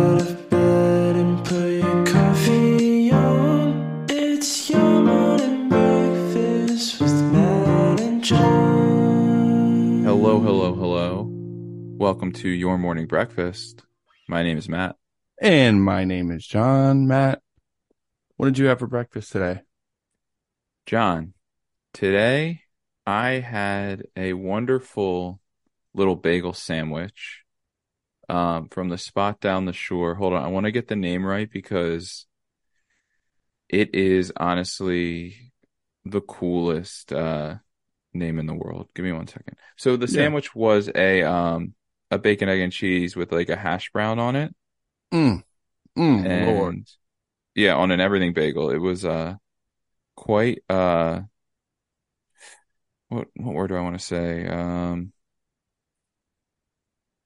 out of bed and put your coffee on. It's your morning breakfast with Matt and John. Hello, hello, hello. Welcome to your morning breakfast. My name is Matt. And my name is John. Matt, what did you have for breakfast today? John, today I had a wonderful little bagel sandwich um, from the spot down the shore. Hold on, I want to get the name right because it is honestly the coolest uh, name in the world. Give me one second. So the Yeah. sandwich was a um, a bacon, egg, and cheese with like a hash brown on it. Mm. Mm, and Lord. yeah, on an everything bagel. It was uh quite uh what what word do I want to say? Um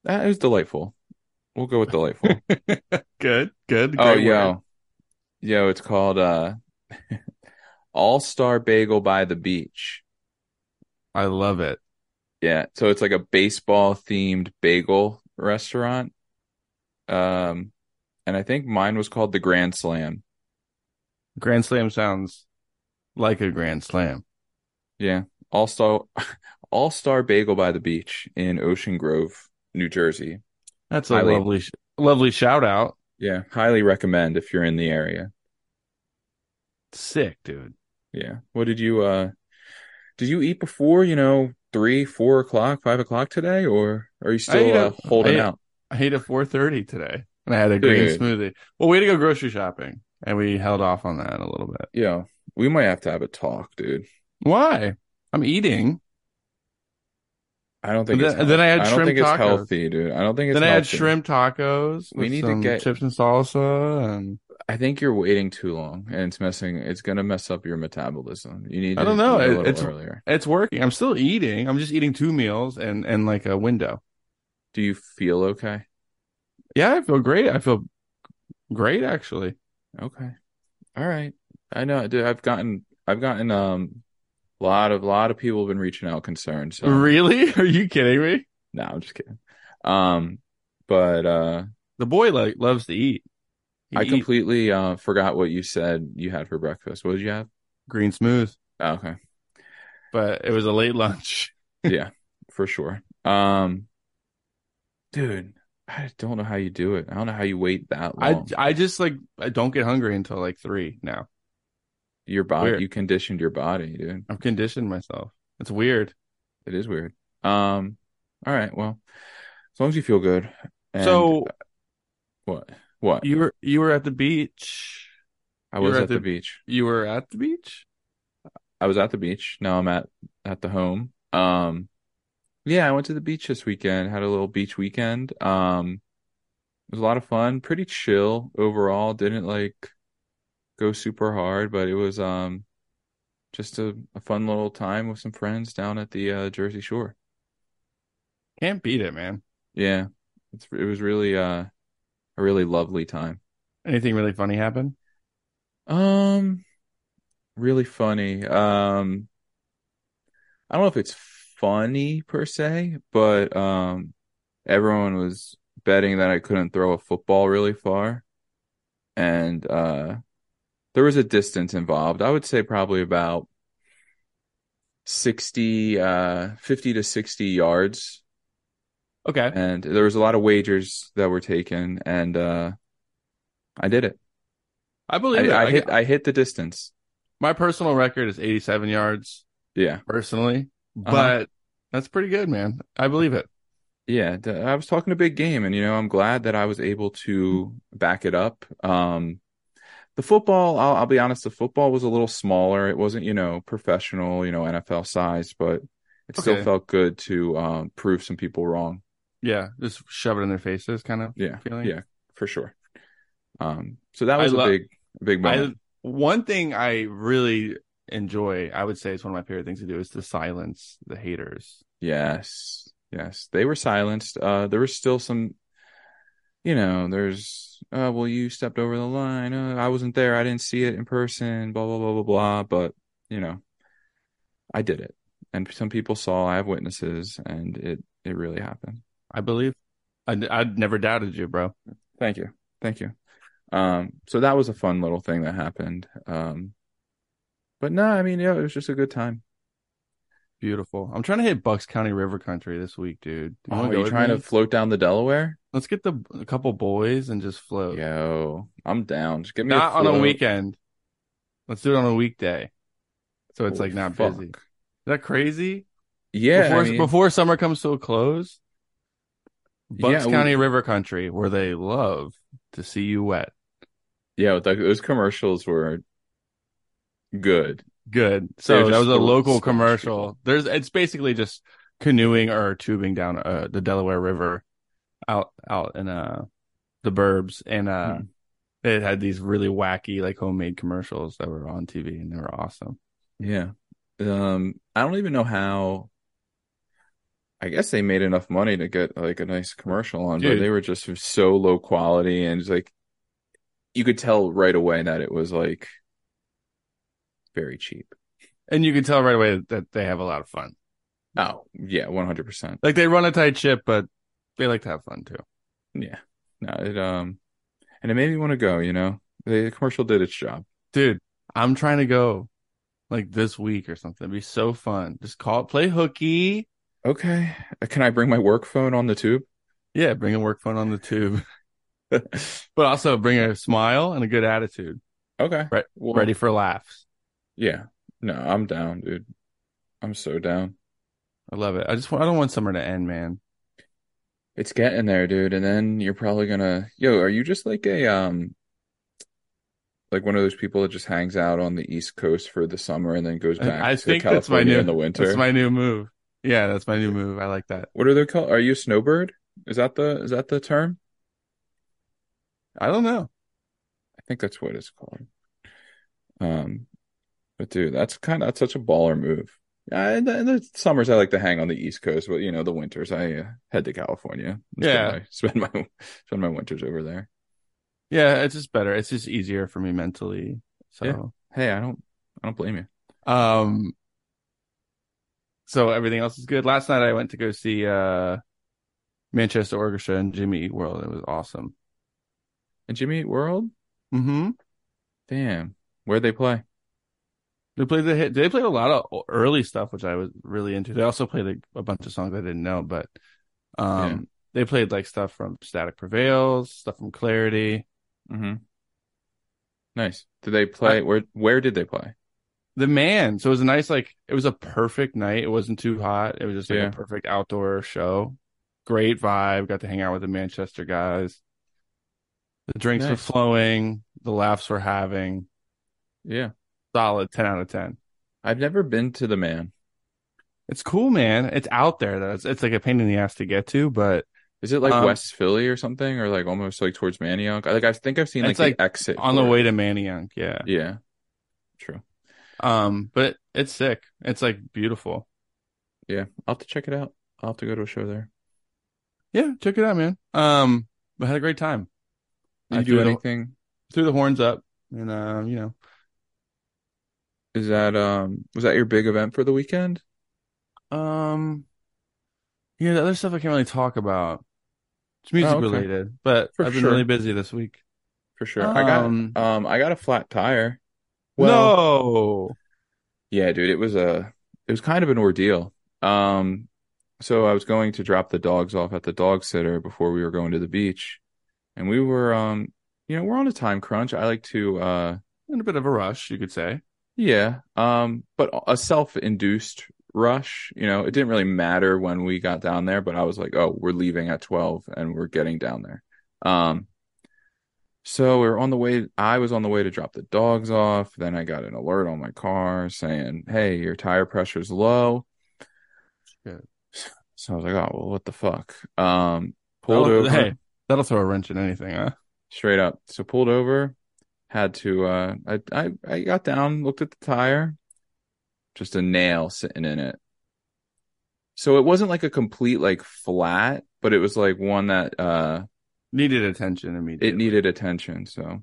it was delightful. We'll go with delightful. good, good. Good. Oh, yo. word. Yo, it's called uh All Star Bagel by the Beach. I love it. Yeah, so it's like a baseball themed bagel restaurant. Um and I think mine was called the Grand Slam. Grand Slam sounds like a Grand Slam. Yeah. All Star All Star Bagel by the Beach in Ocean Grove, New Jersey. That's a Highly- lovely, lovely shout out. Yeah, highly recommend if you're in the area. Sick, dude. Yeah. What did you uh did you eat before, you know, three, four o'clock, five o'clock today, or are you still uh, at- holding I ate- out? I ate at 4.30 today and I had a green smoothie. Well, we had to go grocery shopping and we held off on that a little bit. Yeah. We might have to have a talk, dude. Why? I'm eating. I don't think then- then I had I don't shrimp think it's tacos. healthy, dude. I don't think it's then I had shrimp tacos We need to get- chips and salsa and I think you're waiting too long and it's messing it's gonna mess up your metabolism. You need to I don't know. It- it's- earlier. It's working. I'm still eating. I'm just eating two meals and and like a window. Do you feel okay? Yeah, I feel great. I feel great actually. Okay. All right. I know, dude. I've gotten, I've gotten, um, a lot of, lot of people have been reaching out concerned. So, Really? Are you kidding me? no, I'm just kidding. Um, but, uh, The boy like loves to eat. He I eat completely, uh, forgot what you said you had for breakfast. What did you have? green smooth, Oh, okay. but it was a late lunch. Yeah, for sure. Um, dude, I don't know how you do it. I don't know how you wait that I long. I just like I don't get hungry until like three now. Your body, Weird. you conditioned your body, dude. I've conditioned myself. It's weird. It is weird. Um, all right. Well, as long as you feel good. And so what? What? you were you were at the beach. I was at at the the- beach. You were at the beach. I was at the beach. Now I'm at at the home. Um, yeah, I went to the beach this weekend. Had a little beach weekend. Um, it was a lot of fun. Pretty chill overall. Didn't like go super hard, but it was um just a, a fun little time with some friends down at the uh, Jersey Shore. Can't beat it, man. Yeah, it's it was really uh a really lovely time. Anything really funny happen? Um, really funny. Um, I don't know if it's funny per se, but um, everyone was betting that I couldn't throw a football really far, and uh, there was a distance involved. I would say probably about 60, uh, 50 to 60 yards, Okay. and there was a lot of wagers that were taken, and uh, I did it. I believe it. I, I I hit I hit the distance. my personal record is 87 yards Yeah. personally, Uh-huh. but that's pretty good, man. I believe it. Yeah, I was talking a big game, and you know, I'm glad that I was able to back it up. Um, the football, I'll, I'll be honest, the football was a little smaller. It wasn't, you know, professional, you know, NFL size, but it still felt good to um, prove some people wrong. Yeah, just shove it in their faces, kind of. Yeah, Feeling? yeah, for sure. Um, so that was a love- big, big I moment. one thing I really enjoy, I would say, it's one of my favorite things to do is to silence the haters. Yes, yes, they were silenced. Uh, there was still some, you know, there's, uh, well, you stepped over the line. Uh, I wasn't there. I didn't see it in person. Blah blah blah blah blah. But you know, I did it, and some people saw. I have witnesses, and it it really happened. I believe. I I never doubted you, bro. Thank you. Thank you. Um, so that was a fun little thing that happened. Um, but no, I mean, yeah, it was just a good time. Beautiful. I'm trying to hit Bucks County River Country this week, dude. Do Oh, are you trying me? to float down the Delaware? Let's get the a couple boys and just float. Yo, I'm down. Just give me Not a on a weekend. Let's do it on a weekday. So it's Oh, like not fuck. busy. Is that crazy? Yeah, before, I mean, before summer comes to a close, Bucks Yeah, we- County River Country, where they love to see you wet. yeah, those commercials were good. Good. So that was a local commercial. There's it's basically just canoeing or tubing down uh, the Delaware River out out in uh the burbs and uh Hmm. it had these really wacky like homemade commercials that were on TV and they were awesome. Yeah. Um, I don't even know how. I guess they made enough money to get like a nice commercial on, but they were just so low quality and it's like you could tell right away that it was like very cheap. And you can tell right away that they have a lot of fun. Oh, yeah, 100%. Like they run a tight ship, but they like to have fun too. Yeah. No, it um and it made me want to go, you know. The commercial did its job. Dude, I'm trying to go like this week or something. It'd be so fun. Just call play hooky. Okay. Can I bring my work phone on the tube? Yeah, bring a work phone on the tube. but also bring a smile and a good attitude. Okay. Right- Well, Ready for laughs. Yeah. No, I'm down, dude. I'm so down. I love it. I just want, I don't want summer to end, man. It's getting there, dude. And then you're probably gonna, yo, are you just like a, um, like one of those people that just hangs out on the East Coast for the summer and then goes back I to think that's my new in the winter? That's my new move. Yeah, that's my new move. I like that. What are they called? Are you a snowbird? Is that the, is that the term? I don't know. I think that's what it's called. Um, but dude, that's kind of, that's such a baller move. Yeah, in the, in the summers I like to hang on the East Coast, but you know, the winters I uh, head to California. Yeah. Spend my, spend my, spend my winters over there. Yeah, it's just better. It's just easier for me mentally. So, Yeah. Hey, I don't, I don't blame you. um, so everything else is good. Last night I went to go see uh Manchester Orchestra and Jimmy Eat World. It was awesome. And Jimmy Eat World? Mm-hmm. Damn. Where'd they play? They played the hit. They played a lot of early stuff, which I was really into. They also played like, a bunch of songs I didn't know, but um, Yeah. they played like stuff from Static Prevails, stuff from Clarity. Mm-hmm. Nice. Did they play? where Where did they play? The Mann. So it was a nice, like it was a perfect night. It wasn't too hot. It was just like Yeah. a perfect outdoor show. Great vibe. Got to hang out with the Manchester guys. The drinks were flowing. The laughs we're having. Yeah. Solid ten out of ten. I've never been to the Mann. It's cool, man. It's out there though. It's, it's like a pain in the ass to get to, but Is it like Um, West Philly or something, or like almost like towards Manayunk? I like I think I've seen like It's the like exit on the way it. to Manayunk, yeah. Yeah. True. Um, but it's sick. It's like beautiful. Yeah. I'll have to check it out. I'll have to go to a show there. Yeah, check it out, man. Um, but had a great time. Did I you do threw the- anything? Threw the horns up, and um, you know, Is that um was that your big event for the weekend? um, yeah, the other stuff I can't really talk about. It's music Oh, okay. related, but For I've been sure. really busy this week. For sure. I got Um, um I got a flat tire. Well, no, Yeah, dude, it was a it was kind of an ordeal. Um, so I was going to drop the dogs off at the dog sitter before we were going to the beach, and we were um, you know, we're on a time crunch. I like to uh, in a bit of a rush, you could say. Yeah, um, but a self-induced rush. You know, it didn't really matter when we got down there, but I was like, oh, we're leaving at 12 and we're getting down there. Um, so we are on the way. I was on the way to drop the dogs off. Then I got an alert on my car saying, "Hey, your tire pressure's low." Shit. So I was like, "Oh, well, what the fuck?" Um, pulled That'll- over Hey, that'll throw a wrench in anything, huh? straight up. So pulled over. Had to. Uh, I I I got down, looked at the tire, just a nail sitting in it. So it wasn't like a complete like flat, but it was like one that uh Needed attention immediately. it needed attention. So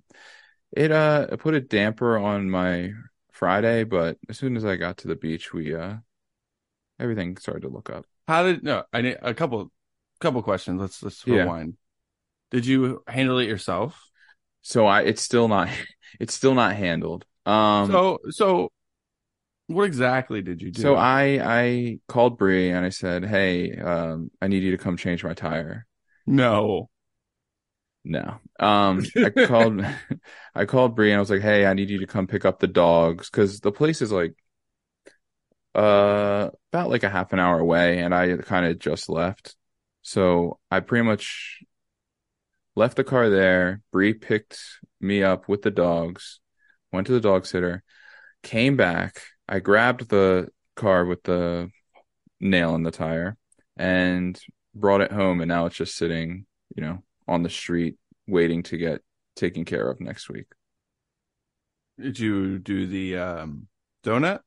it uh put a damper on my Friday, but as soon as I got to the beach, we uh everything started to look up. How did no? I need a couple, couple questions. Let's let's Yeah. rewind. Did you handle it yourself? So I it's still not it's still not handled. Um so so what exactly did you do? so I I called Bree and I said, "Hey, um I need you to come change my tire." no. No. Um I called I called Bree and I was like, "Hey, I need you to come pick up the dogs cuz the place is like uh about like a half an hour away and I kind of just left." So I pretty much left the car there. Bree picked me up with the dogs, went to the dog sitter, came back. I grabbed the car with the nail in the tire and brought it home. And now it's just sitting, you know, on the street waiting to get taken care of next week. Did you do the um donut?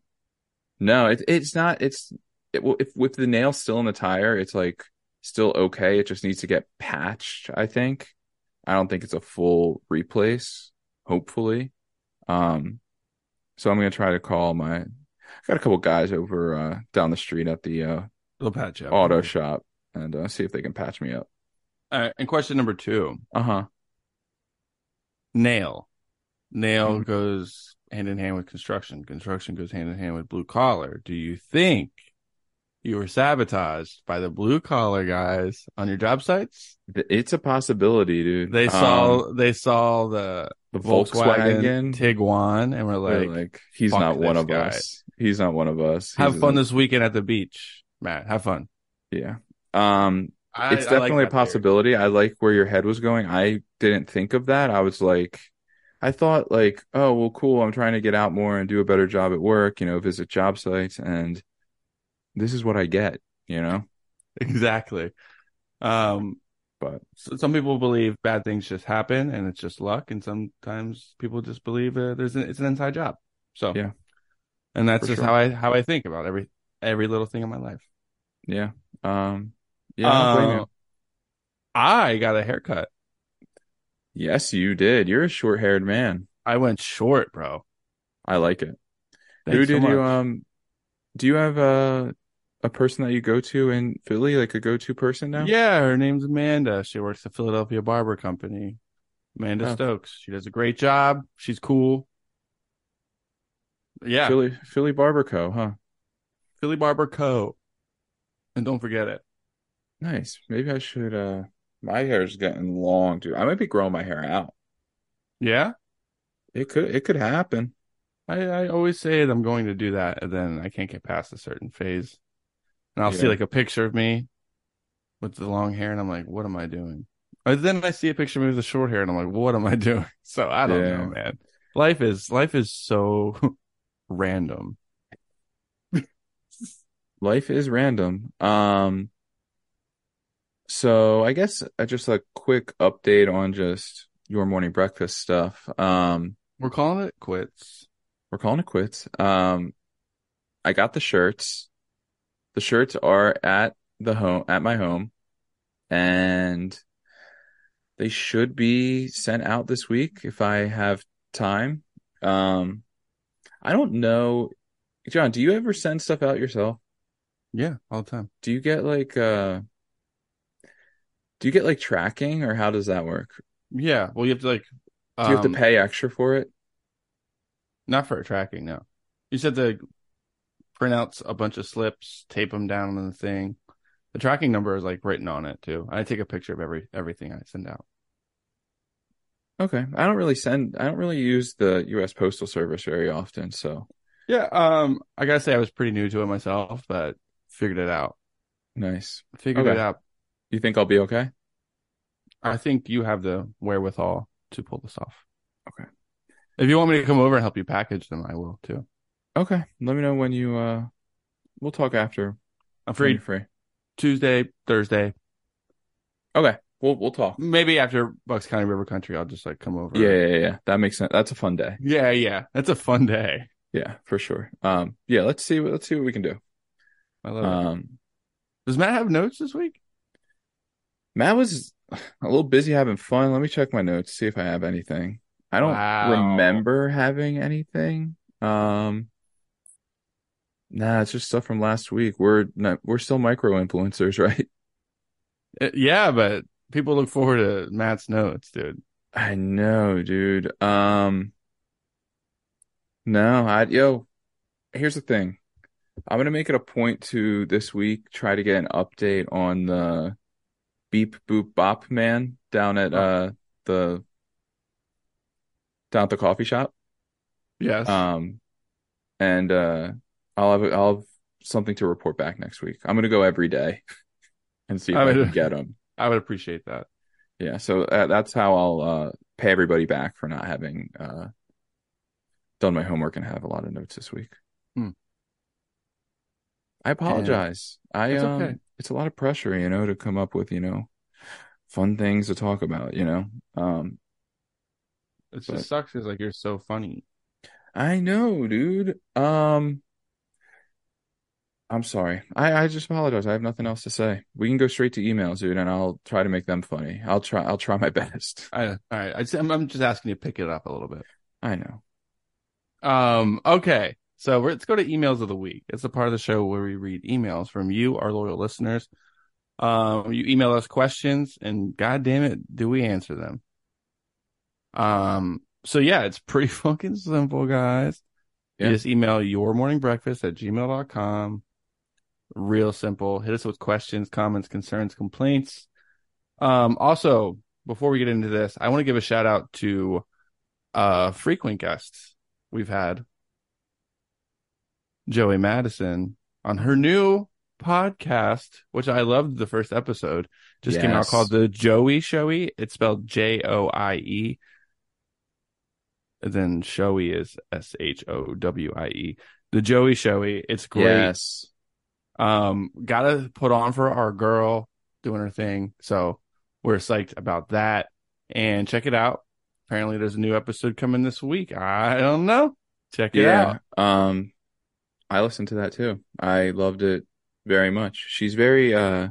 No, it, it's not. It's it, well, if with the nail still in the tire, it's like still okay. It just needs to get patched. I think. I don't think it's a full replace. Hopefully, um, so I'm gonna try to call my. I got a couple guys over uh, down the street at the uh, They'll patch up. auto shop and uh, see if they can patch me up. All right, and question number two: Uh huh. nail. Nail Mhm. goes hand in hand with construction. Construction goes hand in hand with blue collar. Do you think you were sabotaged by the blue collar guys on your job sites? It's a possibility, dude. They Um, saw they saw the the Volkswagen, Volkswagen. Tiguan and were like, like, he's not one of guy." us. He's not one of us. "Have fun a- this weekend at the beach, Matt. Have fun." Yeah. Um, I, it's I like definitely a possibility. I like where your head was going. I didn't think of that. I was like, I thought like, oh well, cool. I'm trying to get out more and do a better job at work. You know, visit job sites, and this is what I get. You know. Exactly. Um, but so some people believe bad things just happen and it's just luck, and sometimes people just believe uh, there's an, it's an inside job. So Yeah. and that's For just sure. how I how I think about every every little thing in my life. yeah, um, yeah. I Uh. I got a haircut. Yes, you did. You're a short-haired man. I went short, bro. I like it. Thanks Who so did you um? Do you have a a person that you go to in Philly, like a go-to person now? Yeah, her name's Amanda. She works at Philadelphia Barber Company. Amanda Oh. Stokes. She does a great job. She's cool. Yeah, Philly, Philly Barber Co. Huh? Philly Barber Co. And don't forget it. Nice. Maybe I should. Uh, my hair's getting long, dude. I might be growing my hair out. Yeah, It could. It could happen. I, I always say that I'm going to do that, and then I can't get past a certain phase. And I'll see like a picture of me with the long hair, and I'm like, what am I doing? Or then I see a picture of me with the short hair, and I'm like, what am I doing? So I don't Yeah. know, man. Life is life is so random. Life is random. Um. So I guess uh, just a quick update on just your morning breakfast stuff. Um, We're calling it quits. we're calling it quits. Um, I got the shirts. The shirts are at the home at my home, and they should be sent out this week if I have time. Um, I don't know, John. Do you ever send stuff out yourself? Yeah, all the time. Do you get like uh, do you get like tracking or how does that work? Yeah, well, you have to like. Do you have to um, pay extra for it? Not for tracking, no. You just have to print out a bunch of slips, tape them down on the thing. The tracking number is like written on it too. I take a picture of every everything I send out. Okay, I don't really send. I don't really use the U.S. Postal Service very often, so Yeah, um, I gotta say I was pretty new to it myself, but figured it out. nice. Figured Okay. it out. You think I'll be okay? I think you have the wherewithal to pull this off. Okay. If you want me to come over and help you package them, I will too. Okay, let me know when you. uh We'll talk after. I'm free free. Tuesday, Thursday, Okay, we'll we'll talk. maybe after Bucks County River Country. I'll just like come over. Yeah, yeah, yeah. That makes sense. That's a fun day. yeah, yeah. That's a fun day. Yeah, for sure. Um, yeah. Let's see let's see what we can do. I love it. Um, Does Matt have notes this week? Matt was a little busy having fun. Let me check my notes, see if I have anything. I don't Wow. remember having anything. Um, nah, it's just stuff from last week. We're not, we're still micro influencers, right? Uh, yeah, but people look forward to Matt's notes, dude. I know, dude. Um, no, I yo, here's the thing. I'm gonna make it a point to this week try to get an update on the beep boop bop man down at Oh. uh the down at the coffee shop. Yes. Um, and uh, I'll have I'll have something to report back next week. I'm gonna go every day and see if I I, would- can get them. I would appreciate that. Yeah, so uh, that's how I'll uh pay everybody back for not having uh done my homework and have a lot of notes this week. Hmm. I apologize. I It's um okay. it's a lot of pressure, you know, to come up with, you know, fun things to talk about, you know. Um It just sucks because like you're so funny. I know, dude. Um I'm sorry. I I just apologize. I have nothing else to say. We can go straight to emails, dude, and I'll try to make them funny. I'll try I'll try my best. I, all right. I just, I'm, I'm just asking you to pick it up a little bit. I know. Um, okay. So we're, let's go to emails of the week. It's a part of the show where we read emails from you, our loyal listeners. Um, you email us questions and god damn it, do we answer them? Um, so yeah, it's pretty fucking simple, guys. Yeah. You just email your morning breakfast at gmail.com. Real simple. Hit us with questions, comments, concerns, complaints. Um, also, before we get into this, I want to give a shout out to uh frequent guests we've had. Joie Madison on her new podcast, which I loved the first episode, just came out called the Joie Showie. It's spelled J O I E. Then Showie is S H O W I E. The Joie Showie. It's great. Yes. Um, gotta put on for our girl doing her thing. So we're psyched about that. And check it out. Apparently there's a new episode coming this week. I don't know. Check it out. Um, I listened to that too. I loved it very much. She's very, uh,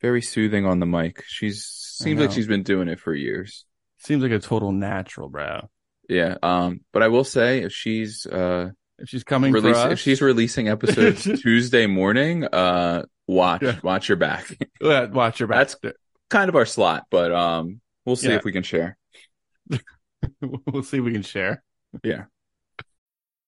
very soothing on the mic. She's seems like she's been doing it for years. Seems like a total natural, bro. Yeah. Um, but I will say if she's, uh, If she's coming for us, if she's releasing episodes Tuesday morning, uh, watch, Yeah. watch your back. Uh, watch your back. That's kind of our slot, but, um, we'll see Yeah. if we can share. we'll see if we can share. Yeah.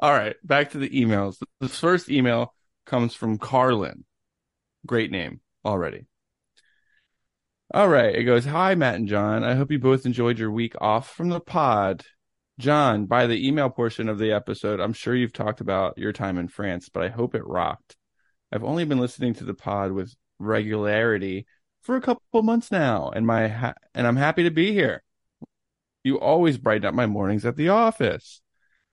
All right, back to the emails. This first email comes from Carlin. Great name already. All right, it goes, Hi, Matt and John. I hope you both enjoyed your week off from the pod. John, by the email portion of the episode, I'm sure you've talked about your time in France, but I hope it rocked. I've only been listening to the pod with regularity for a couple months now, and my ha- and I'm happy to be here. You always brighten up my mornings at the office.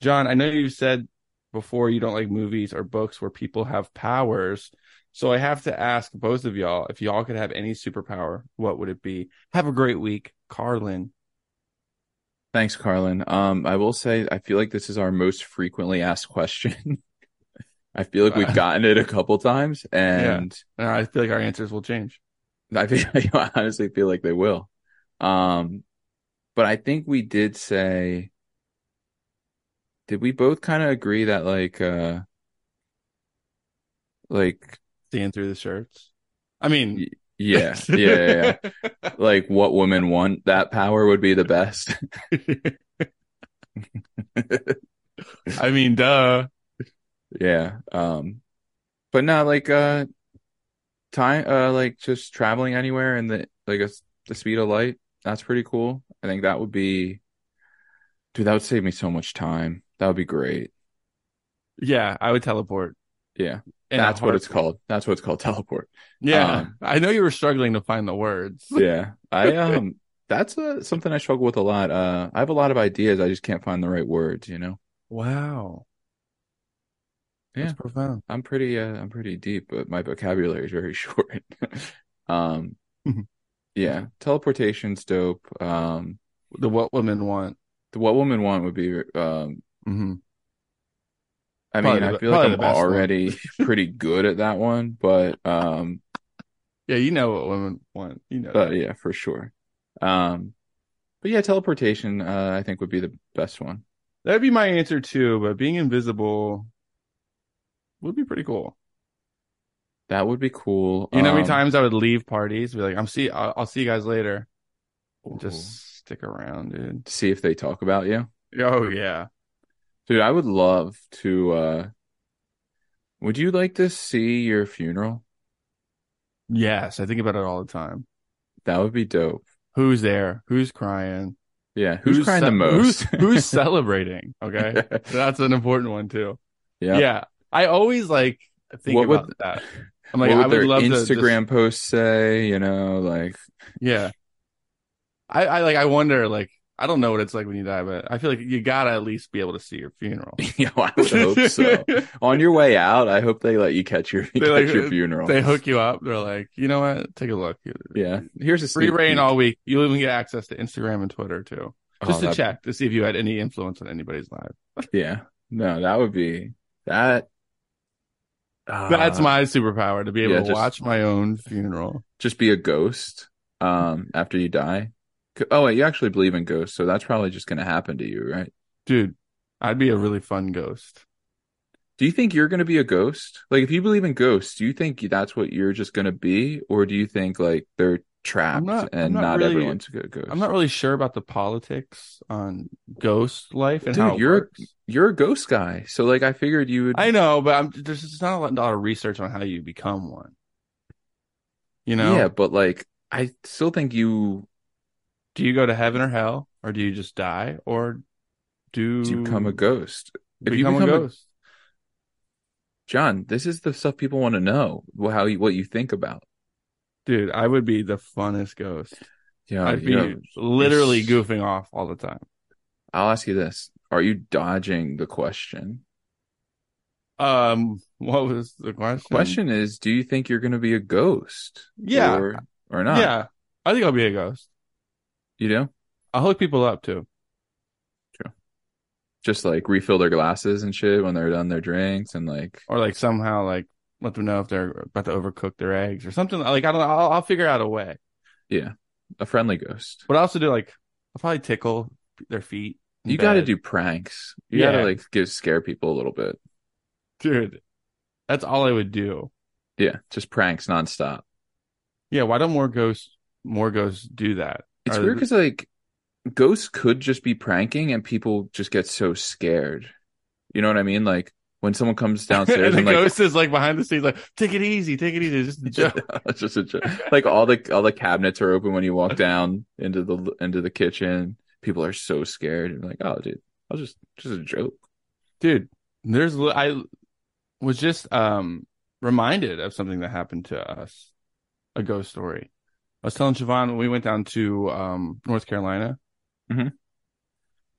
John, I know you said before you don't like movies or books where people have powers. So I have to ask both of y'all if y'all could have any superpower, what would it be? Have a great week, Carlin. Thanks, Carlin. Um, I will say I feel like this is our most frequently asked question. I feel like we've gotten it a couple times, and And I feel like our answers will change. I feel, I honestly feel like they will. Um, but I think we did say, did we both kind of agree that like, uh, like, Seeing through the shirts. I mean, y- yeah, yeah, yeah, yeah. like what women want that power would be the best. I mean, duh. Yeah. Um, but no, like, uh, time, uh, like just traveling anywhere in the, like, a, the speed of light. That's pretty cool. I think that would be, dude, that would save me so much time. That would be great. Yeah, I would teleport. Yeah. That's what it's called. That's what it's called. Teleport. Yeah, Um, I know you were struggling to find the words. Yeah. I, um, that's uh, something I struggle with a lot. Uh, I have a lot of ideas. I just can't find the right words, you know? Wow. That's Yeah. profound. I'm pretty uh I'm pretty deep, but my vocabulary is very short. um Mhm. yeah, teleportation's dope. Um The what women want. The what women want would be um hmm I Probably mean, the- I feel like I'm already pretty good at that one, but um Yeah, you know what women want. You know. but that. yeah, for sure. Um but yeah, teleportation uh I think would be the best one. That'd be my answer too. But being invisible would be pretty cool. That would be cool. You know how many Um, times I would leave parties, be like, "I'm see, I'll, I'll see you guys later." ooh, Just stick around, dude. see if they talk about you. Oh yeah. Dude, I would love to uh would you like to see your funeral? Yes, I think about it all the time. That would be dope. Who's there? Who's crying? Yeah, who's, crying the most? Who's, who's celebrating? Okay, that's an important one too. yeah. Yeah, I always like think What would- about that. I'm like, what would I would their love to just- Instagram posts say? You know, like yeah, I, I like. I wonder. Like, I don't know what it's like when you die, but I feel like you gotta at least be able to see your funeral. you know, I would hope so. On your way out, I hope they let you catch your catch like- your funeral. they hook you up. They're like, you know what? Take a look. Yeah, here's a Free reign all week. You'll even get access to Instagram and Twitter too, Oh, just to that- check to see if you had any influence on anybody's life. Yeah, no, that would be that. uh, That's my superpower to be able yeah, to just- watch my own funeral. just be a ghost. Um, after you die. Oh wait, you actually believe in ghosts, so that's probably just gonna happen to you, right? Dude, I'd be a really fun ghost. Do you think you're gonna be a ghost? Like, if you believe in ghosts, do you think that's what you're just gonna be, or do you think like they're trapped not- and not not, really- everyone's a good ghost? I'm not really sure about the politics on ghost life and Dude, how you're- works. You're a ghost guy, so like I figured you would. I know, but I'm, there's just not a lot, lot of research on how you become one. You know, Yeah, but like I still think you do you go to heaven or hell, or do you just die, or do you become a ghost. If you become, become a a- ghost? John, this is the stuff people want to know. How you what you think about. Dude, I would be the funnest ghost. Yeah, I'd be know, literally you're goofing off all the time. I'll ask you this: Are you dodging the question? Um, what was the question? The Question is, do you think you're going to be a ghost? Yeah. or, or not? Yeah, I think I'll be a ghost. You know, I'll hook people up too. True. Just like refill their glasses and shit when they're done their drinks, and like or like somehow like let them know if they're about to overcook their eggs or something. Like I don't know. I'll, I'll figure out a way. yeah, a friendly ghost. But I also do like I'll probably tickle their feet. You got to do pranks. You got to like give scare people a little bit. dude. That's all I would do. Yeah, just pranks nonstop. Yeah, why don't more ghosts more ghosts do that? It's weird because like ghosts could just be pranking and people just get so scared. You know what I mean? Like when someone comes downstairs and the and, like ghost is like behind the scenes, like take it easy, take it easy. It's just a joke. it's just a joke. Like all the all the cabinets are open when you walk down into the into the kitchen. People are so scared and like, oh dude, I was just just a joke. dude. There's I was just um reminded of something that happened to us, a ghost story. I was telling Siobhan when we went down to um North Carolina. Mhm.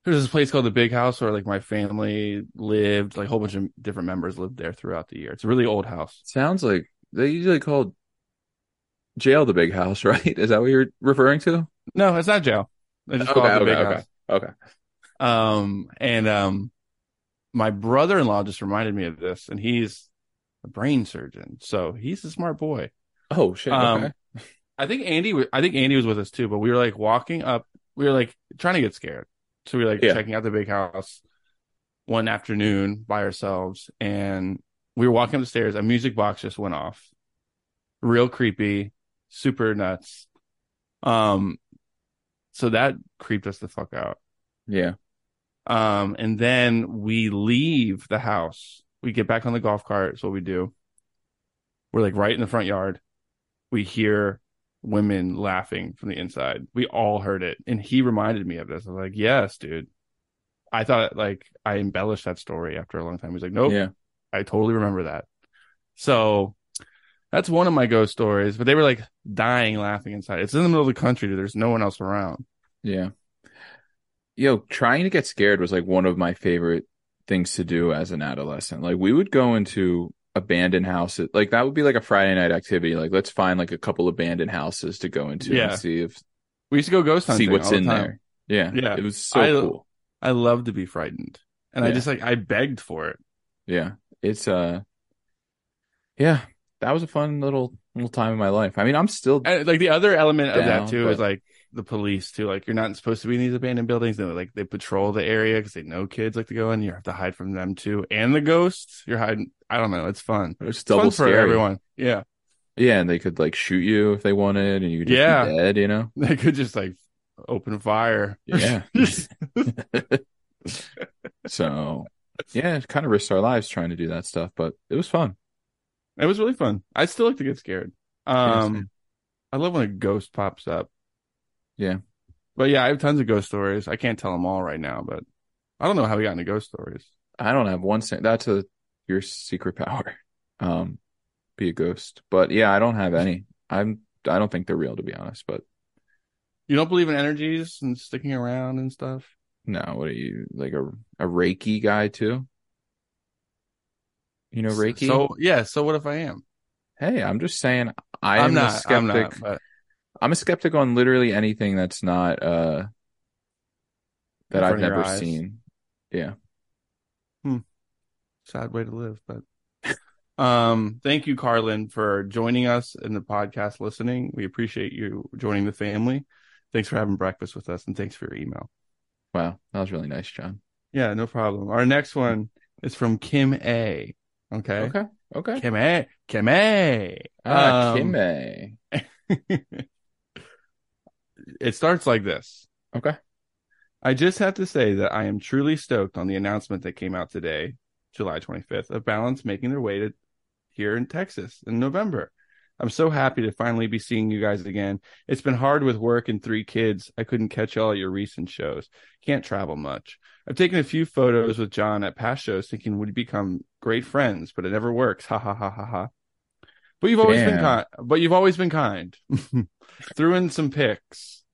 There's this place called the Big House where like my family lived, like a whole bunch of different members lived there throughout the year. It's a really old house. Sounds like they usually call jail the big house, right? Is that what you're referring to? No, it's not jail. They just call it the Big House. okay. Um, and um, my brother-in-law just reminded me of this, and he's a brain surgeon, so he's a smart boy. Oh shit. Um, okay. I think Andy, I think Andy was with us too, but we were like walking up, we were like trying to get scared, so we were like Yeah. checking out the big house one afternoon by ourselves, and we were walking up the stairs. A music box just went off, real creepy, super nuts. Um, so that creeped us the fuck out. Yeah. Um, and then we leave the house. We get back on the golf cart. It's what we do. We're like right in the front yard. We hear women laughing from the inside. We all heard it. And he reminded me of this. I was like, yes, dude. I thought like I embellished that story after a long time. He's like, nope, Yeah. I totally remember that. So that's one of my ghost stories, but they were like dying laughing inside. It's in the middle of the country. There's no one else around. Yeah. Yo, trying to get scared was like one of my favorite things to do as an adolescent. Like we would go into abandoned houses. Like that would be like a Friday night activity. Like let's find like a couple abandoned houses to go into Yeah. and see if We used to go ghost hunting. see what's the in time. there. Yeah. Yeah. It was so I- cool. I love to be frightened. And I just like I begged for it. Yeah. It's uh yeah, that was a fun little little time in my life. I mean, I'm still And like the other element of that too is like the police too. Like you're not supposed to be in these abandoned buildings. They like they patrol the area because they know kids like to go in. You have to hide from them too, and the ghosts. You're hiding. I don't know. It's fun. it's It's double fun for everyone. Yeah, Yeah, and they could like shoot you if they wanted and you could Yeah. be dead, you know? they could just like open fire. Yeah. so yeah, it kind of risked our lives trying to do that stuff, but it was fun. it was really fun. I still like to get scared. Um. I love when a ghost pops up. Yeah. But yeah, I have tons of ghost stories. I can't tell them all right now, but I don't know how we got into ghost stories. I don't have one. That's a your secret power. Um, be a ghost. But yeah, I don't have any. I'm. I don't think they're real to be honest. But You don't believe in energies and sticking around and stuff? no, what are you like a a Reiki guy too? You know Reiki. So yeah. So what if I am? hey, I'm just saying. I I'm am a not. skeptic. I'm not. I'm a skeptic on literally anything that's not uh that I've front of your never eyes. seen. Yeah. sad way to live. But um, thank you, Carlin, for joining us in the podcast. Listening, we appreciate you joining the family. Thanks for having breakfast with us, and thanks for your email. Wow, that was really nice, John. Yeah, no problem. Our next one is from Kim A. Okay, Okay. Okay. Kim A. Kim A. Ah, Um, Kimme. it starts like this. Okay. I just have to say that I am truly stoked on the announcement that came out today, July 25th, of Balance making their way to here in Texas in November. I'm so happy to finally be seeing you guys again. It's been hard with work and three kids. I couldn't catch all your recent shows. Can't travel much. I've taken a few photos with John at past shows thinking we'd become great friends, but it never works. Ha ha ha ha ha. But you've always been kind. But you've always been kind. Threw in some pics.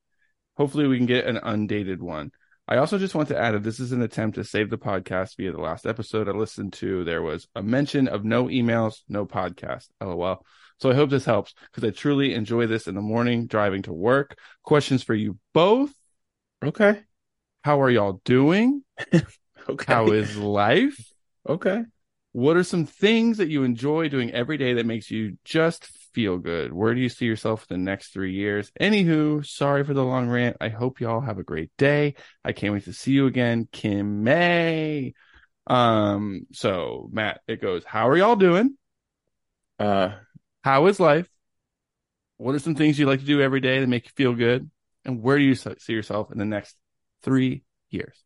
Hopefully we can get an undated one. I also just want to add that this is an attempt to save the podcast via the last episode I listened to. There was a mention of no emails, no podcast. LOL. So I hope this helps because I truly enjoy this in the morning driving to work. Questions for you both. Okay. How are y'all doing? Okay. How is life? okay. What are some things that you enjoy doing every day that makes you just feel good? Where do you see yourself in the next three years? Anywho, sorry for the long rant. I hope y'all have a great day. I can't wait to see you again, Kim May. Um, so Matt, it goes, how are y'all doing? Uh How is life? What are some things you like to do every day that make you feel good? And where do you see yourself in the next three years?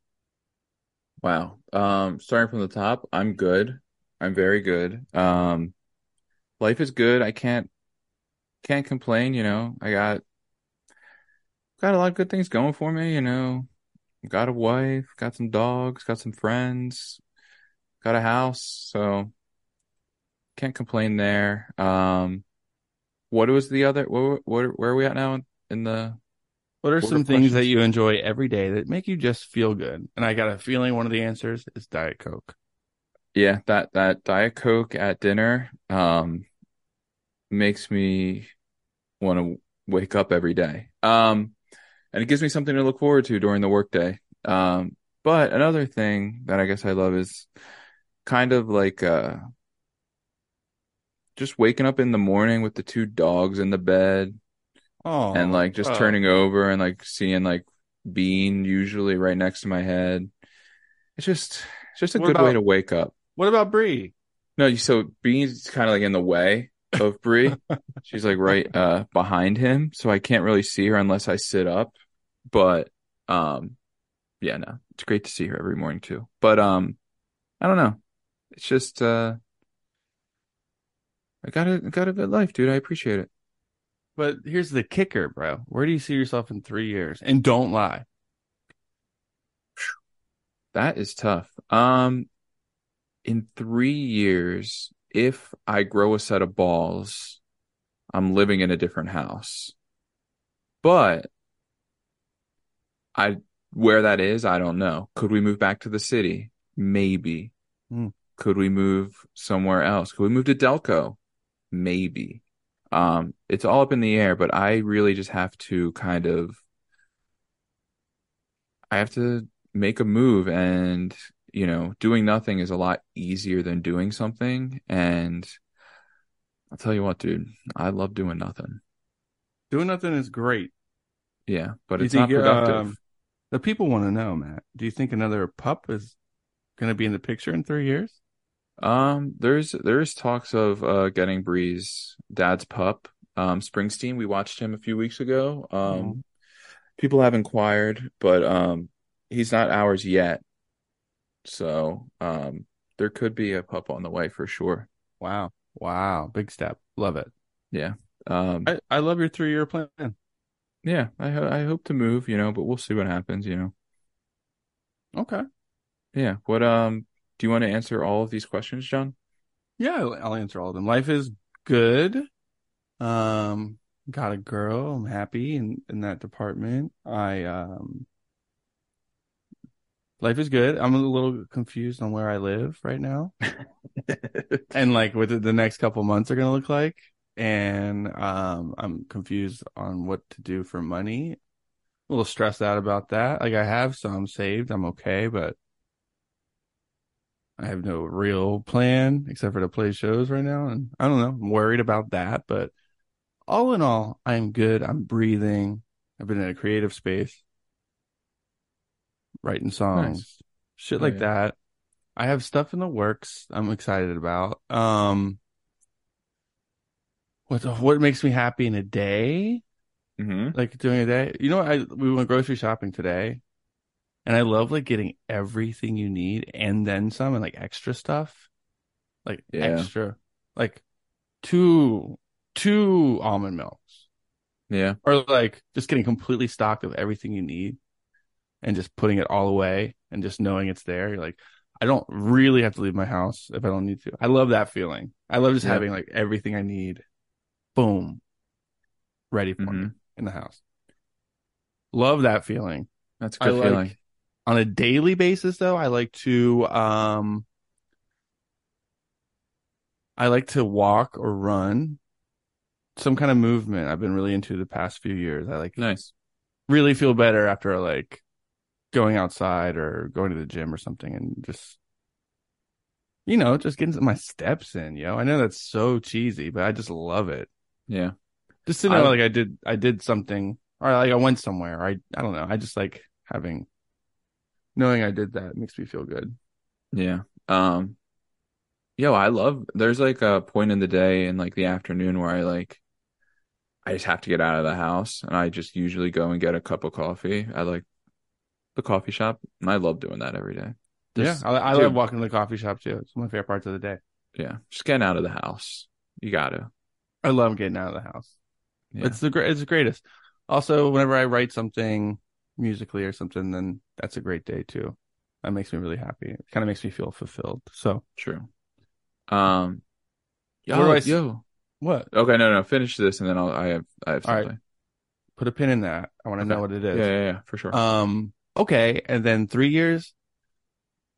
wow. Um starting from the top, I'm good. I'm very good. Um life is good. I can't can't complain, you know. I got got a lot of good things going for me, you know. Got a wife, got some dogs, got some friends, got a house, so can't complain there. Um what was the other what, what where are we at now in the What are some things that you enjoy every day that make you just feel good? And I got a feeling one of the answers is Diet Coke. Yeah, that that Diet Coke at dinner um makes me want to wake up every day. Um and it gives me something to look forward to during the workday. Um but another thing that I guess I love is kind of like uh just waking up in the morning with the two dogs in the bed Oh, and like just turning over and like seeing like Bean usually right next to my head. It's just it's just a What good way to wake up. What about Bree? No, so Bean's is kind of like in the way of Bree. She's like right uh behind him, so I can't really see her unless I sit up. But um yeah, no. It's great to see her every morning too. But um I don't know. It's just uh I got a got a good life, dude. I appreciate it. But here's the kicker, bro. Where do you see yourself in three years? And don't lie. That is tough. Um in 3 years, if I grow a set of balls, I'm living in a different house. But I where that is, I don't know. Could we move back to the city? Maybe. Hmm. Could we move somewhere else? Could we move to Delco? Maybe. Um, it's all up in the air, but I really just have to kind of I have to make a move and, you know, doing nothing is a lot easier than doing something. And I'll tell you what, dude, I love doing nothing. Doing nothing is great. Yeah, but it's not productive. um, The people want to know, Matt. Do you think another pup is going to be in the picture in three years? Um, there's there's talks of uh getting Bree's dad's pup, um Springsteen. We watched him a few weeks ago. Um Mhm. people have inquired, but um he's not ours yet. So um there could be a pup on the way for sure. Wow. Wow. Big step. Love it. Yeah. Um I, I love your three year plan. yeah, I I hope to move, you know, but we'll see what happens, you know. Okay. Yeah. What um do you want to answer all of these questions, John? Yeah, I'll I'll answer all of them. Life is good. Um, got a girl. I'm happy in, in that department. I, um, life is good. I'm a little confused on where I live right now and like what the, next couple months are going to look like. And, um, I'm confused on what to do for money. A little stressed out about that. Like I have some saved. I'm okay, but I have no real plan except for to play shows right now. And I don't know. I'm worried about that, but all in all, I'm good. I'm breathing. I've been in a creative space, writing songs, Nice. shit Oh, like yeah. that. I have stuff in the works I'm excited about. Um, what, what makes me happy in a day? hmm like doing a day. You know, I we went grocery shopping today, and I love like getting everything you need and then some, and like extra stuff, like Yeah. extra, like two two almond milks, Yeah. or like just getting completely stocked of everything you need, and just putting it all away and just knowing it's there. You're like, I don't really have to leave my house if I don't need to. I love that feeling. I love just Yeah. having like everything I need, boom, ready for me Mhm. in the house. Love that feeling. That's a I good like- feeling. On a daily basis though, I like to um I like to walk or run. Some kind of movement I've been really into the past few years. I like Nice. really feel better after like going outside or going to the gym or something and just you know, just getting my steps in, yo. I know that's so cheesy, but I just love it. Yeah. Just to know I- like I did I did something or like I went somewhere. I I don't know. I just like having knowing I did that makes me feel good. Yeah. Um, yo, I love, there's like a point in the day in like the afternoon where I like, I just have to get out of the house and I just usually go and get a cup of coffee at like the coffee shop. And I love doing that every day. Just- yeah, I, I love walking to the coffee shop too. It's one of my favorite parts of the day. Yeah. Just getting out of the house. You gotta. I love getting out of the house. Yeah. It's the great. It's the greatest. Also, whenever I write something musically or something, then that's a great day too. That makes me really happy. It kind of makes me feel fulfilled. So True. Um, yo, I s- yo. what? Okay. No, no, finish this and then I'll, I have, I have right. something. Put a pin in that. I want to Okay. know what it is. Yeah, yeah, yeah, for sure. Um. Okay, and then three years.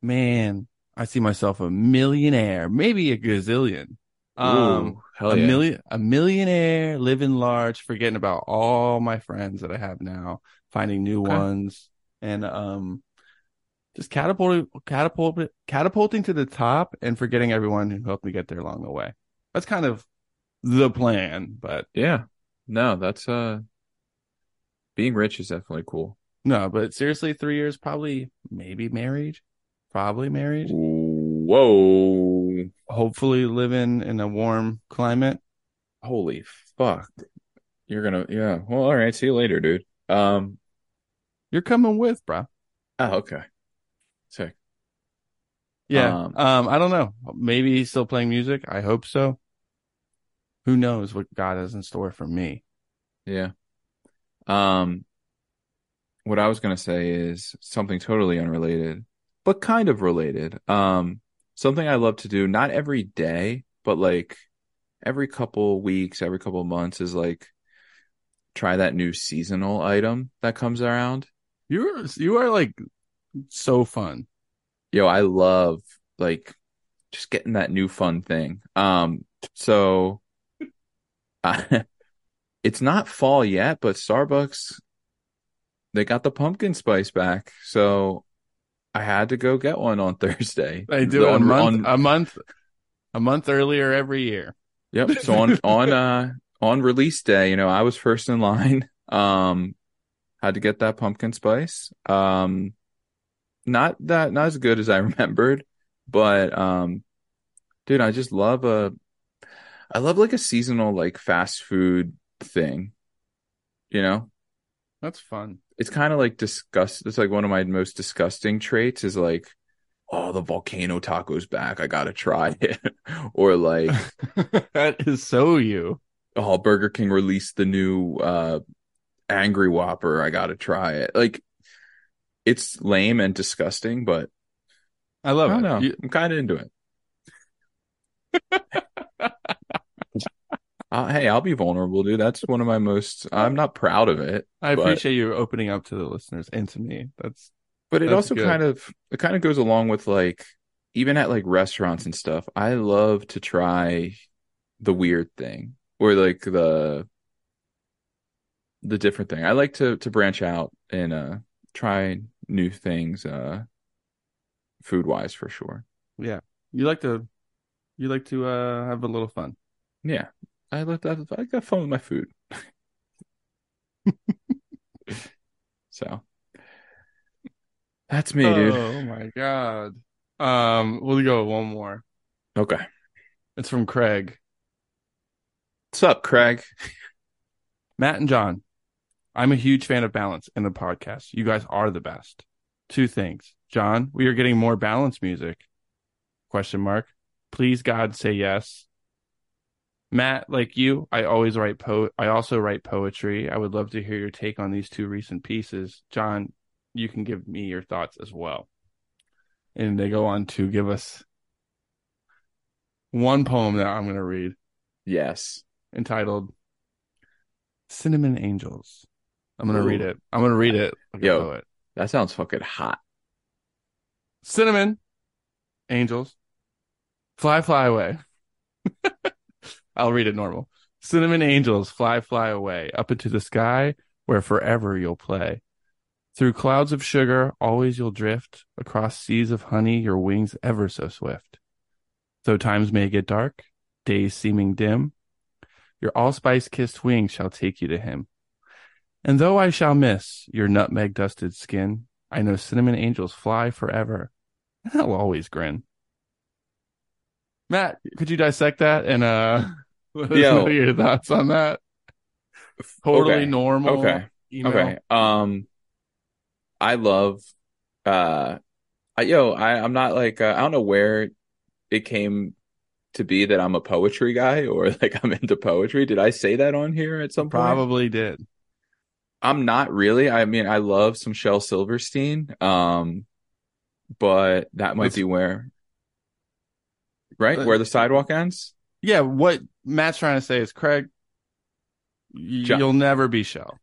Man, I see myself a millionaire, maybe a gazillion. Um. Ooh, hell a yeah. million, a millionaire, living large, forgetting about all my friends that I have now, finding new Okay. ones, and um, just catapulting, catapult, catapulting to the top, and forgetting everyone who helped me get there along the way. That's kind of the plan, but Yeah. No, that's, uh, being rich is definitely cool. No, but seriously, three years, probably, maybe married, probably married. Whoa. Hopefully, living in a warm climate. Holy fuck. You're gonna, yeah. Well, all right. See you later, dude. Um, You're coming with, bro. oh, okay. Sick. Yeah. Um, Um, I don't know. Maybe he's still playing music. I hope so. Who knows what God has in store for me? Yeah. Um, what I was gonna say is something totally unrelated, but kind of related. Um, something I love to do, not every day, but like every couple weeks, every couple months is like try that new seasonal item that comes around. You're you are like so fun. Yo, I love like just getting that new fun thing. Um, so uh, it's not fall yet, but Starbucks they got the pumpkin spice back, so I had to go get one on Thursday. They do it a On- month, on- a month, a month earlier every year. Yep. So on on uh on release day, you know, I was first in line. Um had to get that pumpkin spice. Um not that not as good as I remembered, but um dude, I just love a I love like a seasonal like fast food thing. You know? That's fun. It's kind of like disgust it's like one of my most disgusting traits is like oh, the volcano taco's back. I got to try it. or like that is so you. oh burger king released the new uh angry whopper i gotta try it like it's lame and disgusting but I i love don't it. know You- i'm kind of into it uh, hey i'll be vulnerable dude that's one of my most i'm not proud of it I but- appreciate you opening up to the listeners and to me. That's but it That's also good. kind of it kind of goes along with like even at like restaurants and stuff i love to try the weird thing or like the the different thing i like to to branch out and uh try new things uh food wise for sure yeah. You like to, you like to uh have a little fun. yeah i like that i got fun with my food so that's me dude Oh my god. Um, we'll go one more. okay It's from Craig. what's up craig Matt and John, I'm a huge fan of balance in the podcast. You guys are the best. Two things. John, we are getting more balance music. Question mark. Please God say yes. Matt, like you, I always write po I also write poetry. I would love to hear your take on these two recent pieces. John, you can give me your thoughts as well. And they go on to give us one poem that I'm going to read yes entitled Cinnamon Angels. I'm going to read it. I'm going to read it like Yo. that sounds fucking hot Cinnamon Angels. Fly, fly away. I'll read it normal. Cinnamon angels fly, fly away up into the sky where forever you'll play. Through clouds of sugar, always you'll drift across seas of honey, your wings ever so swift. Though times may get dark, days seeming dim, your allspice kissed wings shall take you to him. And though I shall miss your nutmeg dusted skin, I know cinnamon angels fly forever, and I'll always grin. Matt, could you dissect that and uh us Yo. your thoughts on that? Totally Okay. normal. Okay. email. Okay. Um, I love, uh, I, yo, I, I'm not like, uh, I don't know where it came to be that I'm a poetry guy or like I'm into poetry. Did I say that on here at some point? Probably did. I'm not really. I mean, I love some Shel Silverstein. Um, but that might Let's- be where, right? Uh, Where the sidewalk ends? Yeah, what Matt's trying to say is Craig, y- you'll never be Shel.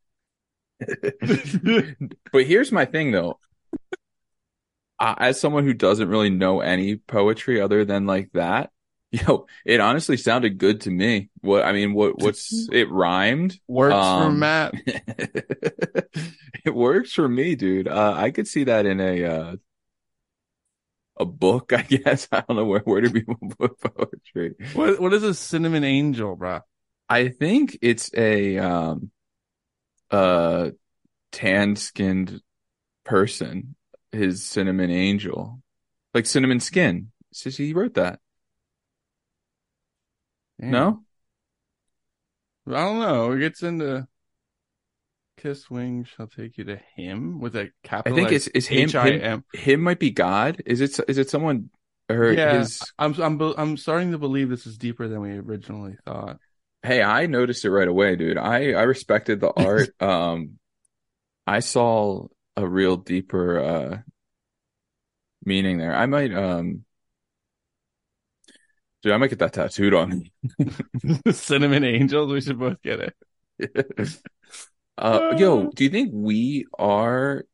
but here's my thing though. Uh, as someone who doesn't really know any poetry other than like that, yo, it honestly sounded good to me. What I mean, what what's it rhymed? Works for Um, Matt. it works for me, dude. Uh, I could see that in a uh, a book, I guess. I don't know where where do people put poetry. What what is a cinnamon angel, bro? I think it's a um uh tan skinned person, his cinnamon angel. Like cinnamon skin. So he wrote that. No? I don't know. It gets into Kiss Wing shall take you to him with a capital I think it's it's him, him him might be God. Is it is it someone or Yeah. his I'm I'm I'm starting to believe this is deeper than we originally thought. Hey, I noticed it right away, dude. I I respected the art. Um I saw a real deeper uh meaning there. I might um Dude, I might get that tattooed on me. cinnamon angels. We should both get it. Uh yo, do you think we are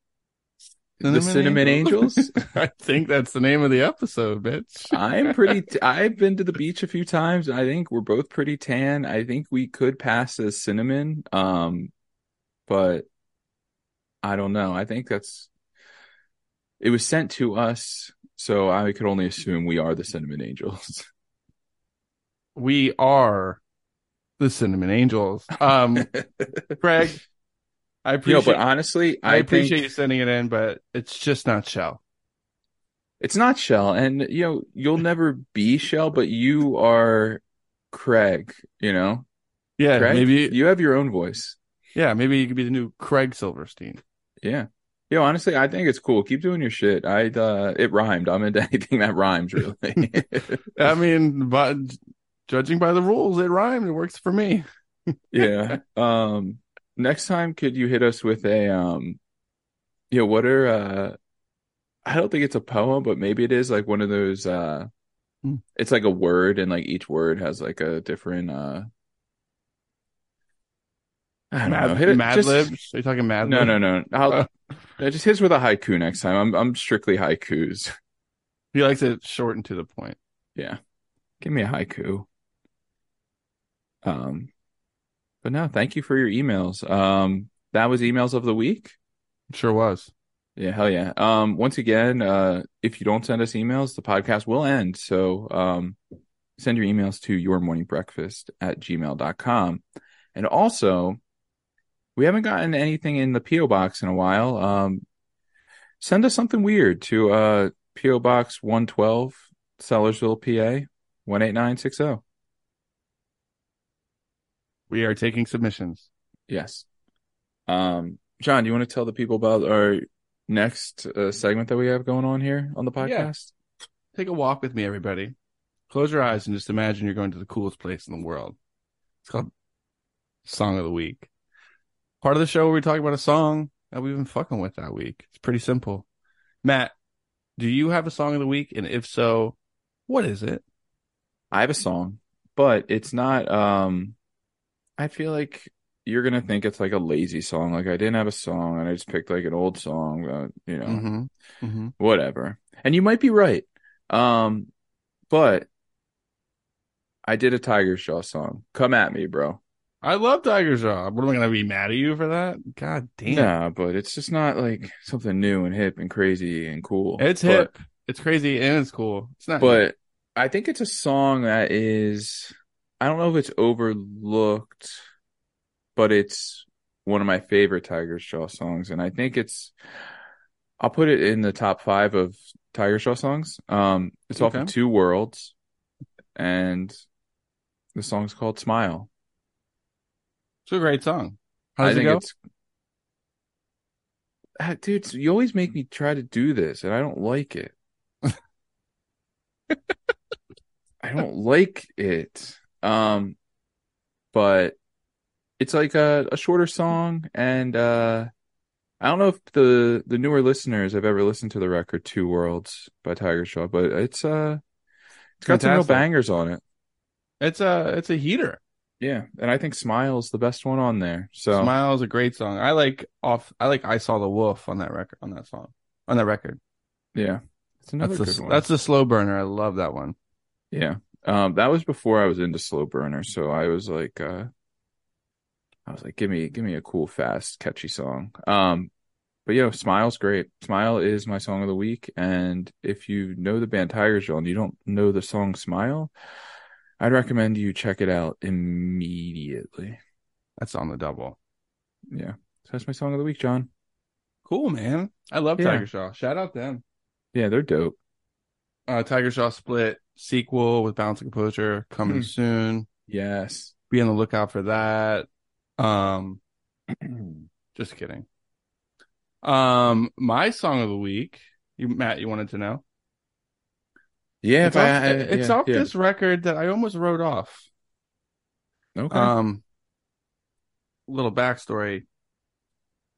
the cinnamon angels? I think that's the name of the episode, bitch. I'm pretty t- I've been to the beach a few times. I think we're both pretty tan. I think we could pass as cinnamon. Um but I don't know. I think that's it was sent to us, so I could only assume we are the Cinnamon Angels. We are the Cinnamon Angels. Um, Craig, I you know, but honestly, I I, appreciate you sending it in, but it's just not Shel. it's not Shel, and you know you'll never be Shel, but you are Craig. You know, Yeah, Craig, maybe. you have your own voice. Yeah, maybe you could be the new Craig Silverstein. Yeah. Yo, honestly, I think it's cool. Keep doing your shit. I uh it rhymed. I'm into anything that rhymes really. I mean, but judging by the rules, it rhymed. It works for me. yeah. Um next time could you hit us with a um you know, what are uh I don't think it's a poem, but maybe it is like one of those uh Hmm. it's like a word and like each word has like a different uh I don't know. Mad, Hit it- Mad just- Libs? Are you talking Mad No, Libs? no, no. I'll yeah, just hit us with a haiku next time. I'm I'm strictly haikus. He likes it short and to the point. Yeah. Give me a haiku. Um, but no, thank you for your emails. Um, that was emails of the week. Sure was. Yeah, hell yeah. Um, once again, uh, if you don't send us emails, the podcast will end. So, um, send your emails to your morning breakfast at gmail.com. And also, we haven't gotten anything in the P.O. box in a while. Um, send us something weird to, uh, P.O. Box 112, Sellersville, PA 18960. We are taking submissions. Yes. Um, John, do you want to tell the people about our next uh, segment that we have going on here on the Yeah. podcast? Take a walk with me, everybody. Close your eyes and just imagine you're going to the coolest place in the world. It's called Song of the Week. Part of the show where we talk about a song that we've been fucking with that week. It's pretty simple. Matt, do you have a song of the week? And if so, what is it? I have a song, but it's not. Um, I feel like you're gonna think it's like a lazy song. Like I didn't have a song and I just picked like an old song. Uh, you know, Mm-hmm. Mm-hmm. whatever. And you might be right. Um, but I did a Tigers Jaw song. Come at me, bro. I love Tigers Jaw. What am I going to be mad at you for that? God damn. Yeah, but it's just not like something new and hip and crazy and cool. It's But- hip. It's crazy and it's cool. It's not. but I think it's a song that is I don't know if it's overlooked, but it's one of my favorite Tigers Jaw songs, and I think it's I'll put it in the top five of Tigers Jaw songs. Um, it's off of Two Worlds, and the song's called Smile. it's a great song. How I does it think go? it's Ah, dude. You always make me try to do this, and I don't like it. I don't like it. Um, but it's like a, a shorter song, and uh, I don't know if the the newer listeners have ever listened to the record Two Worlds by Tigers Jaw, but it's uh, it's got some real bangers on it. It's a it's a heater. Yeah, and I think Smile's the best one on there. So Smile is a great song. I like off. I like I saw the wolf on that record on that song on that record. yeah, it's another That's good the one. that's a slow burner. I love that one. Yeah. Um, that was before I was into slow burner, so I was like, uh, I was like, give me, give me a cool, fast, catchy song. Um, but yo, Smile's great. Smile is my song of the week, and if you know the band Tigers Jaw and you don't know the song Smile, I'd recommend you check it out immediately. That's on the double. Yeah, so that's my song of the week, John. Cool man. I love Yeah. Tigers Jaw. Shout out them. Yeah, they're dope. Uh, Tigers Jaw split sequel with Balance and Composure coming Hmm. soon. Yes. Be on the lookout for that. Um, just kidding. Um, my song of the week. You, Matt, you wanted to know? Yeah, it's off, I, I- it's yeah, off yeah. this record that I almost wrote off. Okay. Um, little backstory.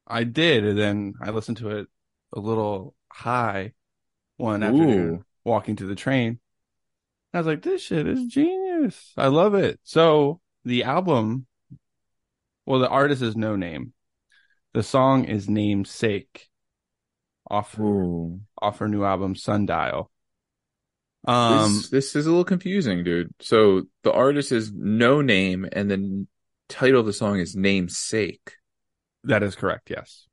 I did, and then I listened to it a little high one afternoon Ooh. Walking to the train. I was like, this shit is genius. I love it. So the album, well, the artist is Noname. The song is Namesake off, Ooh. off her new album, Sundial. Um, this, this is a little confusing, dude. So the artist is Noname, and the title of the song is namesake. that is correct. Yes.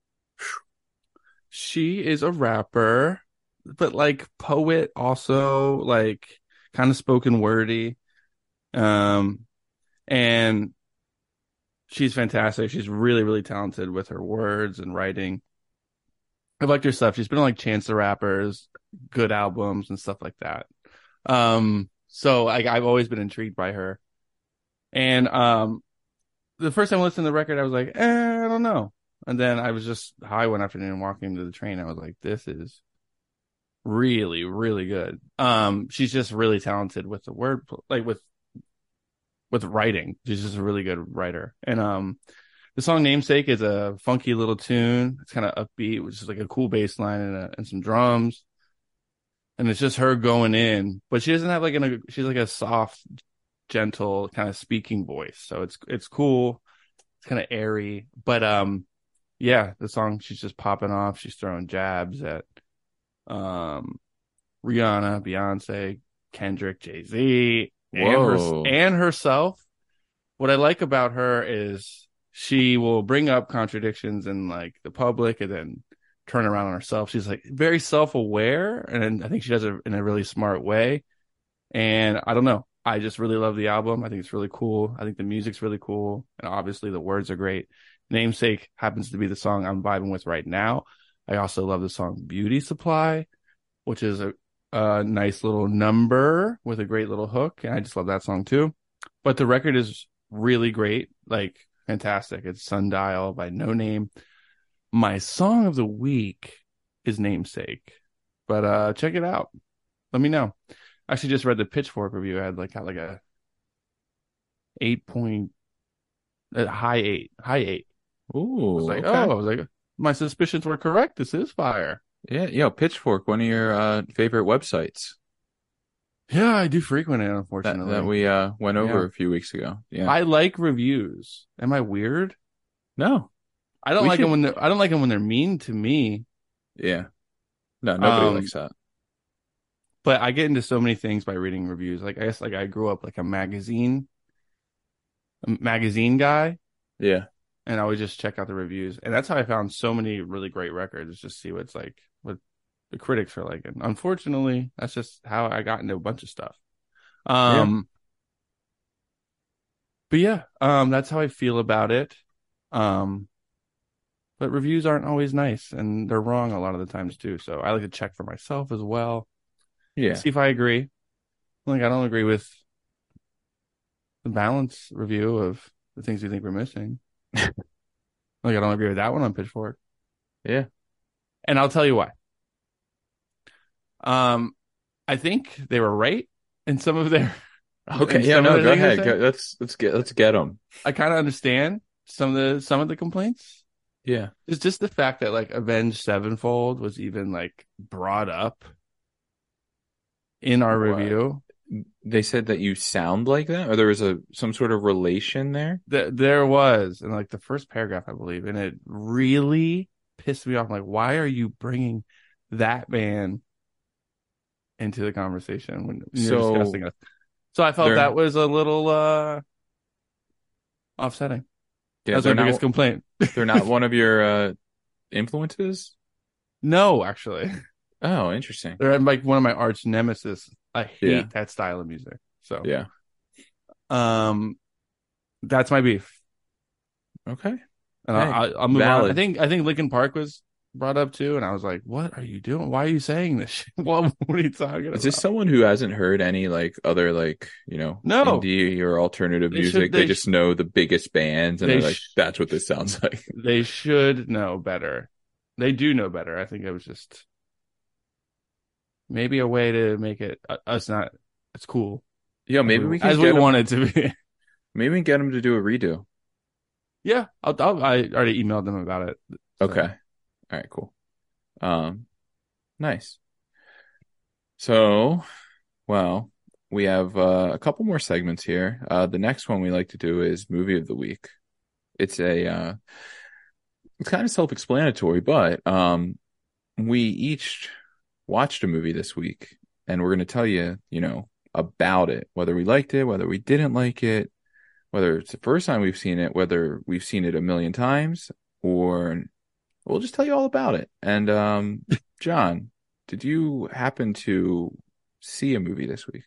she is a rapper, but like poet also, like kind of spoken wordy. Um, and she's fantastic. She's really, really talented with her words and writing. I've liked her stuff. She's been on like Chance the Rappers, good albums and stuff like that. Um, so like I've always been intrigued by her. And um, the first time I listened to the record, I was like, eh, I don't know. And then I was just high one afternoon walking to the train. I was like, this is really, really good. Um, she's just really talented with the word, like with with writing. She's just a really good writer. And um, the song "Namesake" is a funky little tune. It's kind of upbeat, which is like a cool bass line and, a, and some drums. And it's just her going in, but she doesn't have like an. She's like a soft, gentle kind of speaking voice. So it's it's cool. It's kind of airy, but um, yeah, the song she's just popping off. She's throwing jabs at um Rihanna, Beyonce, Kendrick, Jay Z, and, her, and herself. What I like about her is she will bring up contradictions in like the public and then turn around on herself. She's like very self aware, and I think she does it in a really smart way. And I don't know. I just really love the album. I think it's really cool. I think the music's really cool, and obviously the words are great. Namesake happens to be the song I'm vibing with right now. I also love the song Beauty Supply, which is a, a nice little number with a great little hook. And I just love that song too. But the record is really great, like fantastic. It's Sundial by Noname. My song of the week is Namesake. But uh check it out. Let me know. I actually just read the Pitchfork review. I had like got like a eight point a high eight. High eight. I Ooh, was like, okay. oh, I was like, my suspicions were correct. This is fire. yeah, yo, Pitchfork, one of your uh, favorite websites Yeah, I do frequent it, that, unfortunately. that we uh, went over Yeah. a few weeks ago. Yeah, I like reviews. Am I weird? no, I don't We like should- them when they're I don't like them when they're mean to me. yeah, no, nobody Um, likes that. But I get into so many things by reading reviews. Like I guess like I grew up like a magazine a magazine guy Yeah, and I would just check out the reviews. And that's how I found so many really great records, just see what's like what the critics are like. And unfortunately, that's just how I got into a bunch of stuff. Um but yeah, um that's how I feel about it. Um but reviews aren't always nice and they're wrong a lot of the times too. So I like to check for myself as well. yeah, See if I agree. Like I don't agree with the balance review of the things we think we're missing. like I don't agree with that one on Pitchfork. yeah. And I'll tell you why. Um I think they were right in some of their Okay, yeah, no, go ahead. Go, let's let's get let's get them. I kind of understand some of the some of the complaints. Yeah, It's just the fact that like Avenged Sevenfold was even like brought up in our What? review. They said that you sound like that, or there was a some sort of relation there. Th- there was in like the first paragraph, I believe, and it really pissed me off. like, why are you bringing that man into the conversation when you're So- discussing us? So I felt that was a little uh offsetting. Yeah, That's my not biggest complaint. they're not one of your uh, influences. No, actually, Oh, interesting. they're like one of my arch nemesis. I hate Yeah. that style of music. So Yeah. um, that's my beef. Okay. And Hey, I, I, I'll move on. I think I think Linkin Park was brought up too, and I was like, "What are you doing? Why are you saying this? shit? what, what are you talking about?" Is this someone who hasn't heard any like other like you know No. indie or alternative They should- music? they, they just sh- know the biggest bands, and they they're like, sh- "That's what this sounds like." they should know better. They do know better. I think it was just maybe a way to make it uh, us not. It's cool. Yeah, maybe we can as get we them, want it to be. maybe we can get him to do a redo. yeah, I'll, I'll, I already emailed them about it. So, Okay. All right. Cool. Um, nice. So, well, we have uh, a couple more segments here. Uh, the next one we like to do is movie of the week. It's a uh, it's kind of self-explanatory, but um, we each watched a movie this week, and we're going to tell you, you know, about it, whether we liked it, whether we didn't like it, whether it's the first time we've seen it, whether we've seen it a million times, or We'll just tell you all about it. And um, John, did you happen to see a movie this week?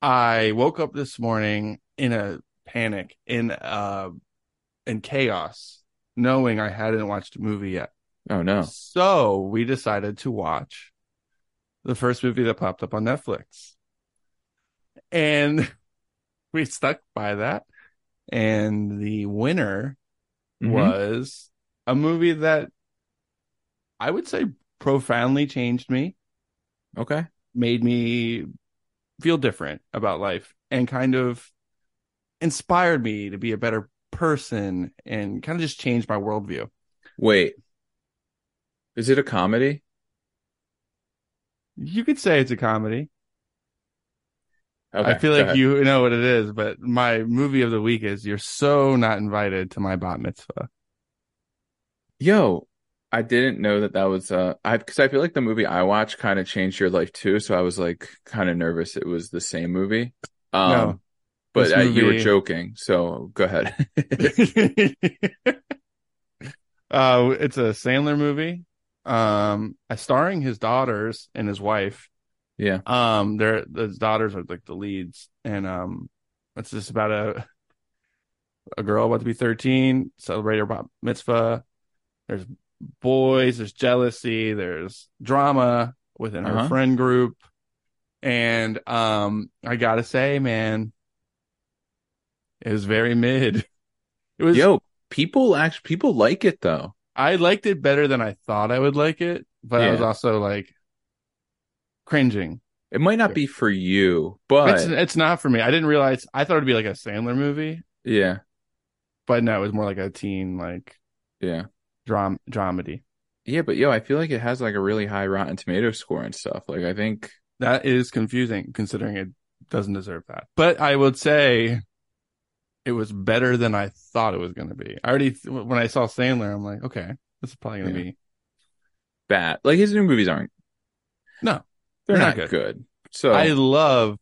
I woke up this morning in a panic, in uh, in chaos, knowing I hadn't watched a movie yet. Oh no. So we decided to watch the first movie that popped up on Netflix. And we stuck by that. And the winner Mhm. was a movie that I would say profoundly changed me, Okay. made me feel different about life, and kind of inspired me to be a better person and kind of just changed my worldview. Wait. Is it a comedy? You could say it's a comedy. Okay, I feel like ahead. you know what it is, but my movie of the week is You're So Not Invited to My Bat Mitzvah. Yo, I didn't know that that was uh I because I feel like the movie I watched kind of changed your life too, so I was like kind of nervous it was the same movie. Um No, but this uh, you were joking, so go ahead. uh, it's a Sandler movie, um, starring his daughters and his wife. yeah. Um, their his daughters are like the leads, and um, it's just about a a girl about to be thirteen, celebrate her bat mitzvah. There's boys, there's jealousy, there's drama within her Uh-huh. friend group, and um, I gotta say, man, it was very mid. It was. Yo, people actually people like it though. I liked it better than I thought I would like it, but I was also like cringing. It might not be for you, but It's it's not for me. I didn't realize. I thought it'd be like a Sandler movie, yeah, but no, it was more like a teen like yeah. dram dramedy. Yeah, but yo, I feel like it has like a really high Rotten Tomato score and stuff. Like I think That is confusing considering it doesn't deserve that. But I would say it was better than I thought it was going to be. I already when I saw Sandler, I'm like, okay, this is probably going to Yeah. be bad. Like his new movies aren't. No, they're, they're not, not good. So I love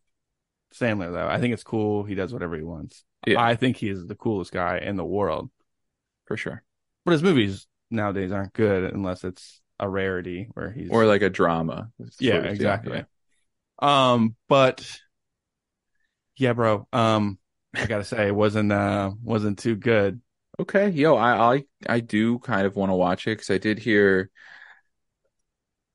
Sandler though. I think it's cool. He does whatever he wants. Yeah. I think he is the coolest guy in the world. for sure, But his movies nowadays aren't good unless it's a rarity where he's or like a drama. yeah, exactly. yeah. Um, but yeah, bro. Um, I gotta say, it wasn't uh wasn't too good. Okay, yo, I I I do kind of want to watch it because I did hear.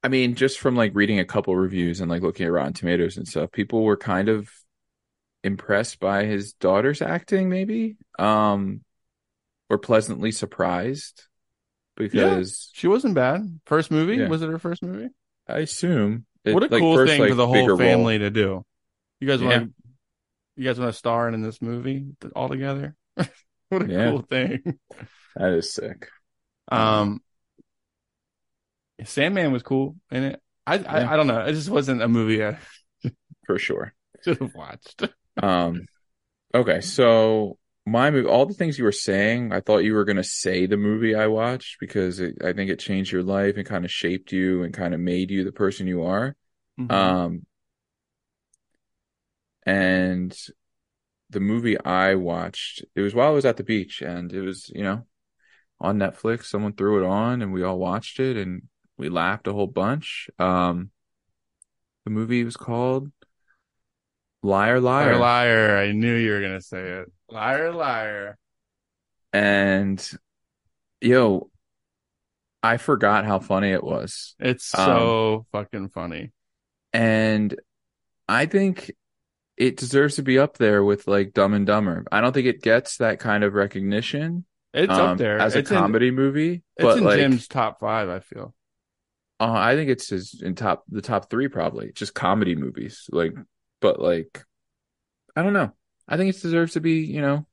I mean, just from like reading a couple reviews and like looking at Rotten Tomatoes and stuff, people were kind of impressed by his daughter's acting, maybe, um, or pleasantly surprised because She wasn't bad. First movie Yeah. was it her first movie? I assume it, what a like, cool first, thing like, for the whole role. family to do. You guys want Yeah. to, you guys want to star in this movie all together? what a Yeah. cool thing. That is sick. Um, Sandman was cool in it. I, Yeah. I I don't know. It just wasn't a movie I For sure. should have watched. Um, okay, so my movie, all the things you were saying, I thought you were going to say the movie I watched because it, I think it changed your life and kind of shaped you and kind of made you the person you are. Mhm. Um, and the movie I watched, it was while I was at the beach and it was, you know, on Netflix. Someone threw it on and we all watched it and we laughed a whole bunch. Um, the movie was called Liar Liar. liar, liar. I knew you were gonna say it. Liar, liar. And yo, I forgot how funny it was. It's Um, so fucking funny. And I think it deserves to be up there with like Dumb and Dumber. I don't think it gets that kind of recognition It's um, up there as a It's in- comedy movie. it's in like, Jim's top five. I feel. uh, I think it's his in top the top three probably just comedy movies. Like, but like, I don't know. I think it deserves to be you know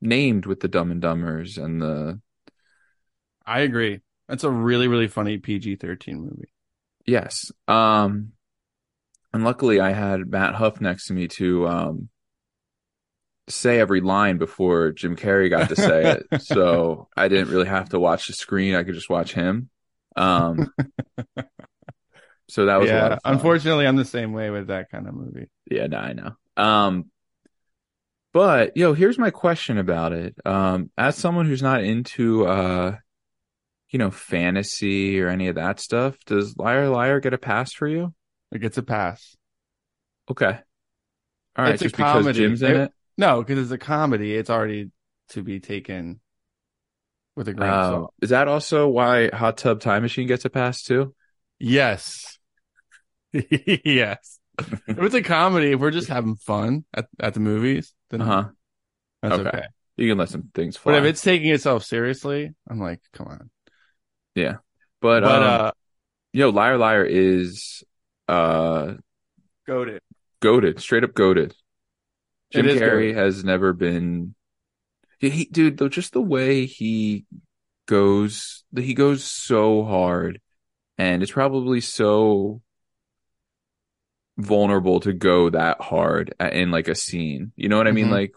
named with the Dumb and Dumbers and the I agree. That's a really really funny PG thirteen movie. Yes. Um, and luckily I had Matt Huff next to me to um say every line before Jim Carrey got to say it. So I didn't really have to watch the screen. I could just watch him. Um, so that was a lot yeah. of fun. Unfortunately, I'm the same way with that kind of movie. Yeah, no, I know. Um, but yo, here's my question about it. Um, as someone who's not into uh you know, fantasy or any of that stuff, does Liar Liar get a pass for you? It gets a pass. Okay. All right, It's a just because comedy. Jim's in It- it. No, because it's a comedy. It's already to be taken with a grain of Oh, salt. is that also why Hot Tub Time Machine gets a pass too? Yes. yes. if it's a comedy, if we're just having fun at, at the movies, then Uh huh. that's okay. okay. You can let some things fly. But if it's taking itself seriously, I'm like, come on. but, But um, uh yo, Liar Liar is uh goaded. goaded, straight up goaded. Jim Carrey goated. has never been. He, dude, though, just the way he goes, he goes so hard, and it's probably so vulnerable to go that hard in like a scene. You know what I mean? Mhm. Like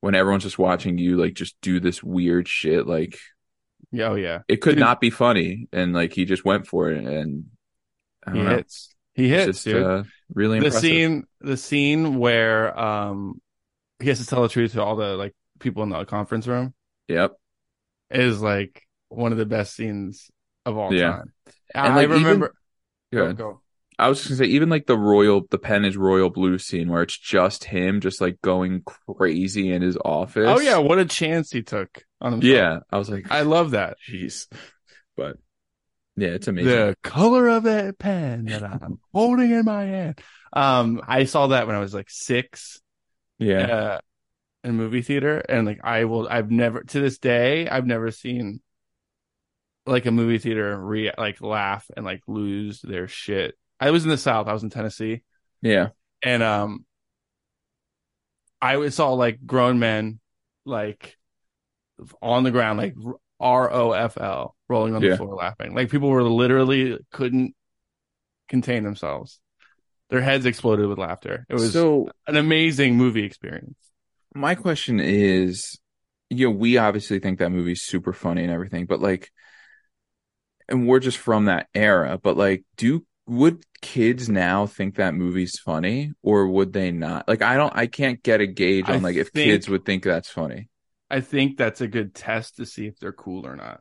when everyone's just watching you, like just do this weird shit. Like Yeah, oh yeah. it could Dude. not be funny, and like he just went for it, and I don't know. hits. He It's hits, just dude. uh, really the impressive. scene the scene where um he has to tell the truth to all the like people in the conference room Yep. is like one of the best scenes of all Yeah. time. And, I like, even- remember Go go, go. I was just gonna say, even like the royal, the pen is royal blue scene where it's just him, just like going crazy in his office. Oh yeah, what a chance he took on himself. yeah. I was like, I love that. jeez, but yeah, it's amazing. The color of that pen that I'm holding in my hand. Um, I saw that when I was like six, yeah, uh, in movie theater, and like I will, I've never to this day, I've never seen like a movie theater re like laugh and like lose their shit. I was in the South. I was in Tennessee, yeah, and um, I saw like grown men like on the ground, like R O F L, rolling on Yeah. the floor laughing. Like people were literally couldn't contain themselves. Their heads exploded with laughter. It was so. an amazing movie experience. My question is, you know, we obviously think that movie's super funny and everything, but like, and we're just from that era. But like, do would kids now think that movie's funny, or would they not? Like, I don't, I can't get a gauge I on like if kids would think that's funny. I think that's a good test to see if they're cool or not.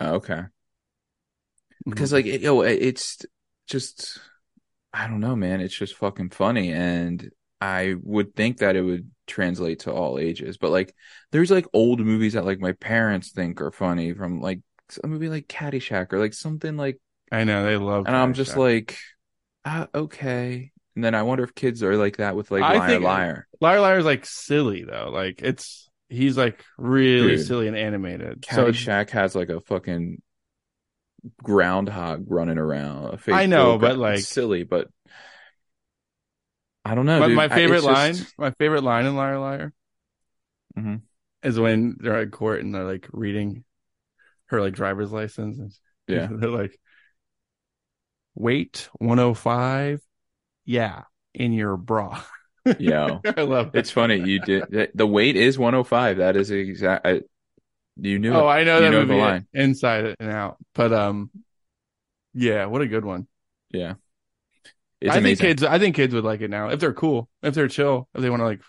Oh, okay. Mm-hmm. because like it, it's just I don't know, man. It's just fucking funny, and I would think that it would translate to all ages. But like, there's like old movies that like my parents think are funny from like a movie like Caddyshack or like something like, I know they love, and I'm just like, ah, okay. And then I wonder if kids are like that with like I Liar think- Liar. Liar Liar is like silly though. Like it's he's like really Dude. silly and animated. So Caddyshack has like a fucking groundhog running around. I know, but, like- silly, but I don't know. my, dude. my favorite it's line, just- my favorite line in Liar Liar Mhm. is when they're at court and they're like reading her like driver's license. And Yeah. they're like, "Weight 105, yeah, in your bra." Yo, I love it. it's funny. You did the- the weight is 105. That is exact. I, you knew Oh, it. I know You that know the movie line. inside and out. But um, yeah, what a good one. Yeah, it's I amazing. think kids. I think kids would like it now if they're cool, if they're chill, if they want to like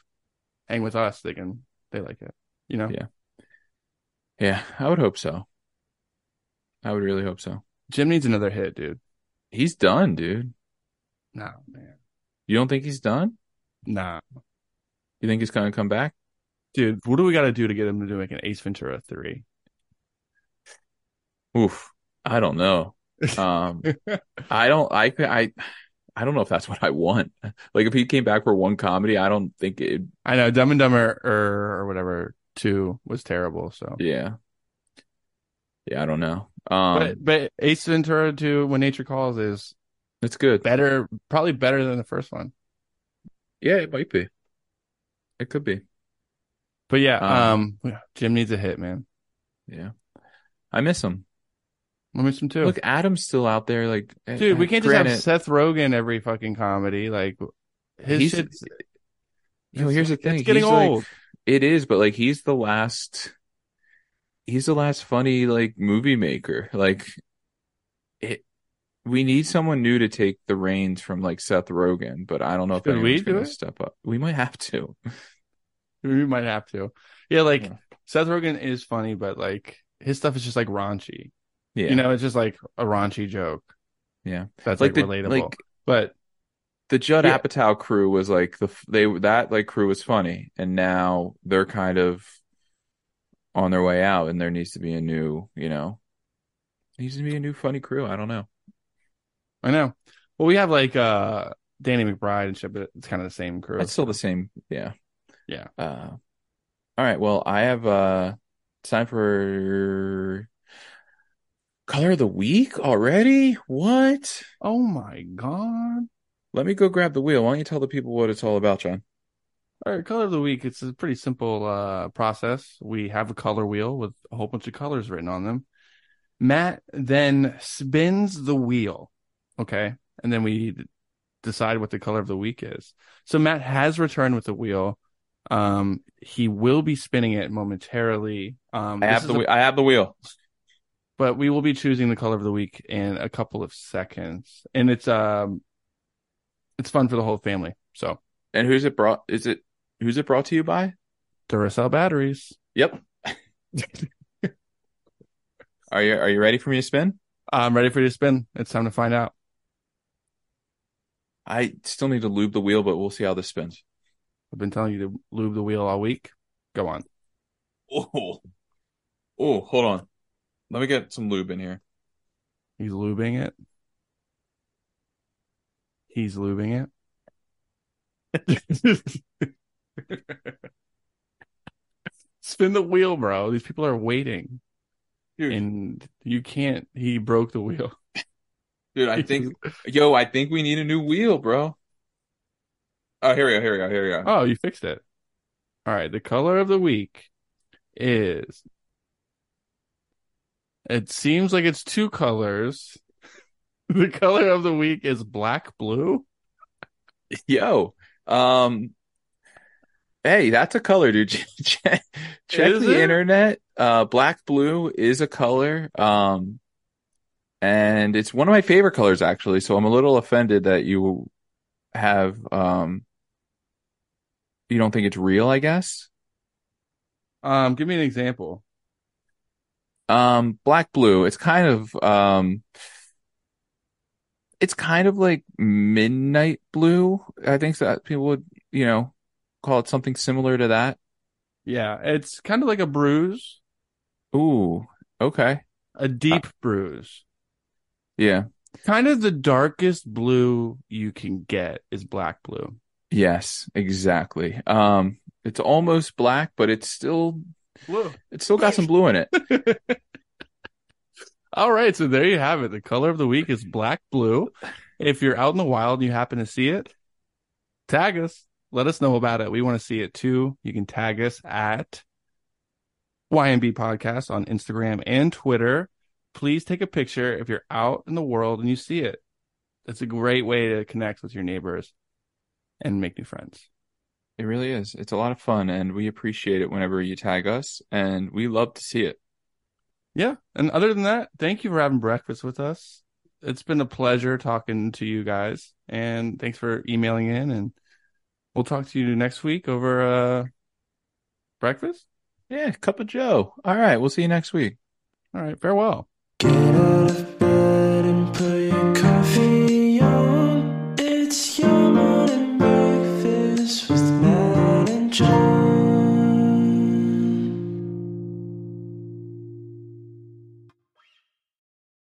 hang with us, they can. They like it, you know. Yeah. yeah, I would hope so. I would really hope so. Jim needs another hit, dude. He's done, dude. No, man, You don't think he's done? Nah, You think he's gonna come back? dude. What do we got to do to get him to do like an Ace Ventura three? Oof, I don't know. Um, I don't. I I I don't know if that's what I want. Like if he came back for one comedy, I don't think it. I know Dumb and Dumber or or whatever two was terrible. So, Yeah. Yeah, I don't know. Um, but but Ace Ventura two, When Nature Calls, is it's good. better, probably better than the first one. Yeah, it might be. It could be. But yeah, Um, um, Jim needs a hit, man. Yeah. I miss him. I miss him too. Look, Adam's still out there. Like, eh, Dude, we can't just have Seth Rogen every fucking comedy. Like his He's- shit's You know, here's the it's thing. getting He's like- old. it is, but like, he's the last. He's the last funny like movie maker. Like. We need someone new to take the reins from like Seth Rogen, but I don't know if Should we anyone's do gonna step up. We might have to. we might have to. Yeah, like Yeah. Seth Rogen is funny, but like his stuff is just like raunchy. Yeah. You know, it's just like a raunchy joke. Yeah. That's Like like, the- relatable. like- but the Judd Yeah. Apatow crew was like the they that like crew was funny, and now they're kind of on their way out, and there needs to be a new, you know, needs to be a new funny crew. I don't know. I know. Well, we have like uh Danny McBride and shit, but it's kind of the same crew. It's still the same, yeah, Yeah. Uh, all right. Well, I have uh time for color of the week already. What? Oh my god. Let me go grab the wheel. Why don't you tell the people what it's all about, John? All right, color of the week. It's a pretty simple uh, process. We have a color wheel with a whole bunch of colors written on them. Matt then spins the wheel, okay, and then we decide what the color of the week is. So Matt has returned with the wheel. Um, he will be spinning it momentarily. Um, I have the a- I have the wheel. but we will be choosing the color of the week in a couple of seconds, and it's um, it's fun for the whole family. So And who's it brought? Is it who's it brought to you by? Duracell batteries. Yep. are you are you ready for me to spin? I'm ready for you to spin. It's time to find out. I still need to lube the wheel, but we'll see how this spins. I've been telling you to lube the wheel all week. Go on. Oh, oh, hold on. Let me get some lube in here. He's lubing it. He's lubing it. Spin the wheel, bro. These people are waiting. Dude, And you can't. He broke the wheel. dude, I think, yo, I think we need a new wheel, bro. Oh, here we go. Here we go. Here we go. Oh, you fixed it. All right. The color of the week is. It seems like it's two colors. The color of the week is black blue. Yo, um, hey, that's a color, dude. check check the it? internet. Uh, black blue is a color. Um, and it's one of my favorite colors actually. So I'm a little offended that you have um, you don't think it's real, I guess. Um, give me an example. Um, black blue. It's kind of um, it's kind of like midnight blue. I think that people would, you know, call it something similar to that. Yeah, it's kind of like a bruise, Ooh, okay. a deep bruise. Yeah. Kind of the darkest blue you can get is black blue. Yes, exactly. Um, it's almost black, but it's still Blue. it's still got some blue in it. All right, so there you have it. The color of the week is black blue. If you're out in the wild and you happen to see it, tag us. Let us know about it. We want to see it too. You can tag us at YMB Podcast on Instagram and Twitter. Please take a picture if you're out in the world and you see it. It's a great way to connect with your neighbors and make new friends. It really is. It's a lot of fun, and we appreciate it whenever you tag us, and we love to see it. Yeah. And other than that, thank you for having breakfast with us. It's been a pleasure talking to you guys. And thanks for emailing in. And we'll talk to you next week over uh, breakfast. Yeah, cup of Joe. All right, we'll see you next week. All right. Farewell. Get out of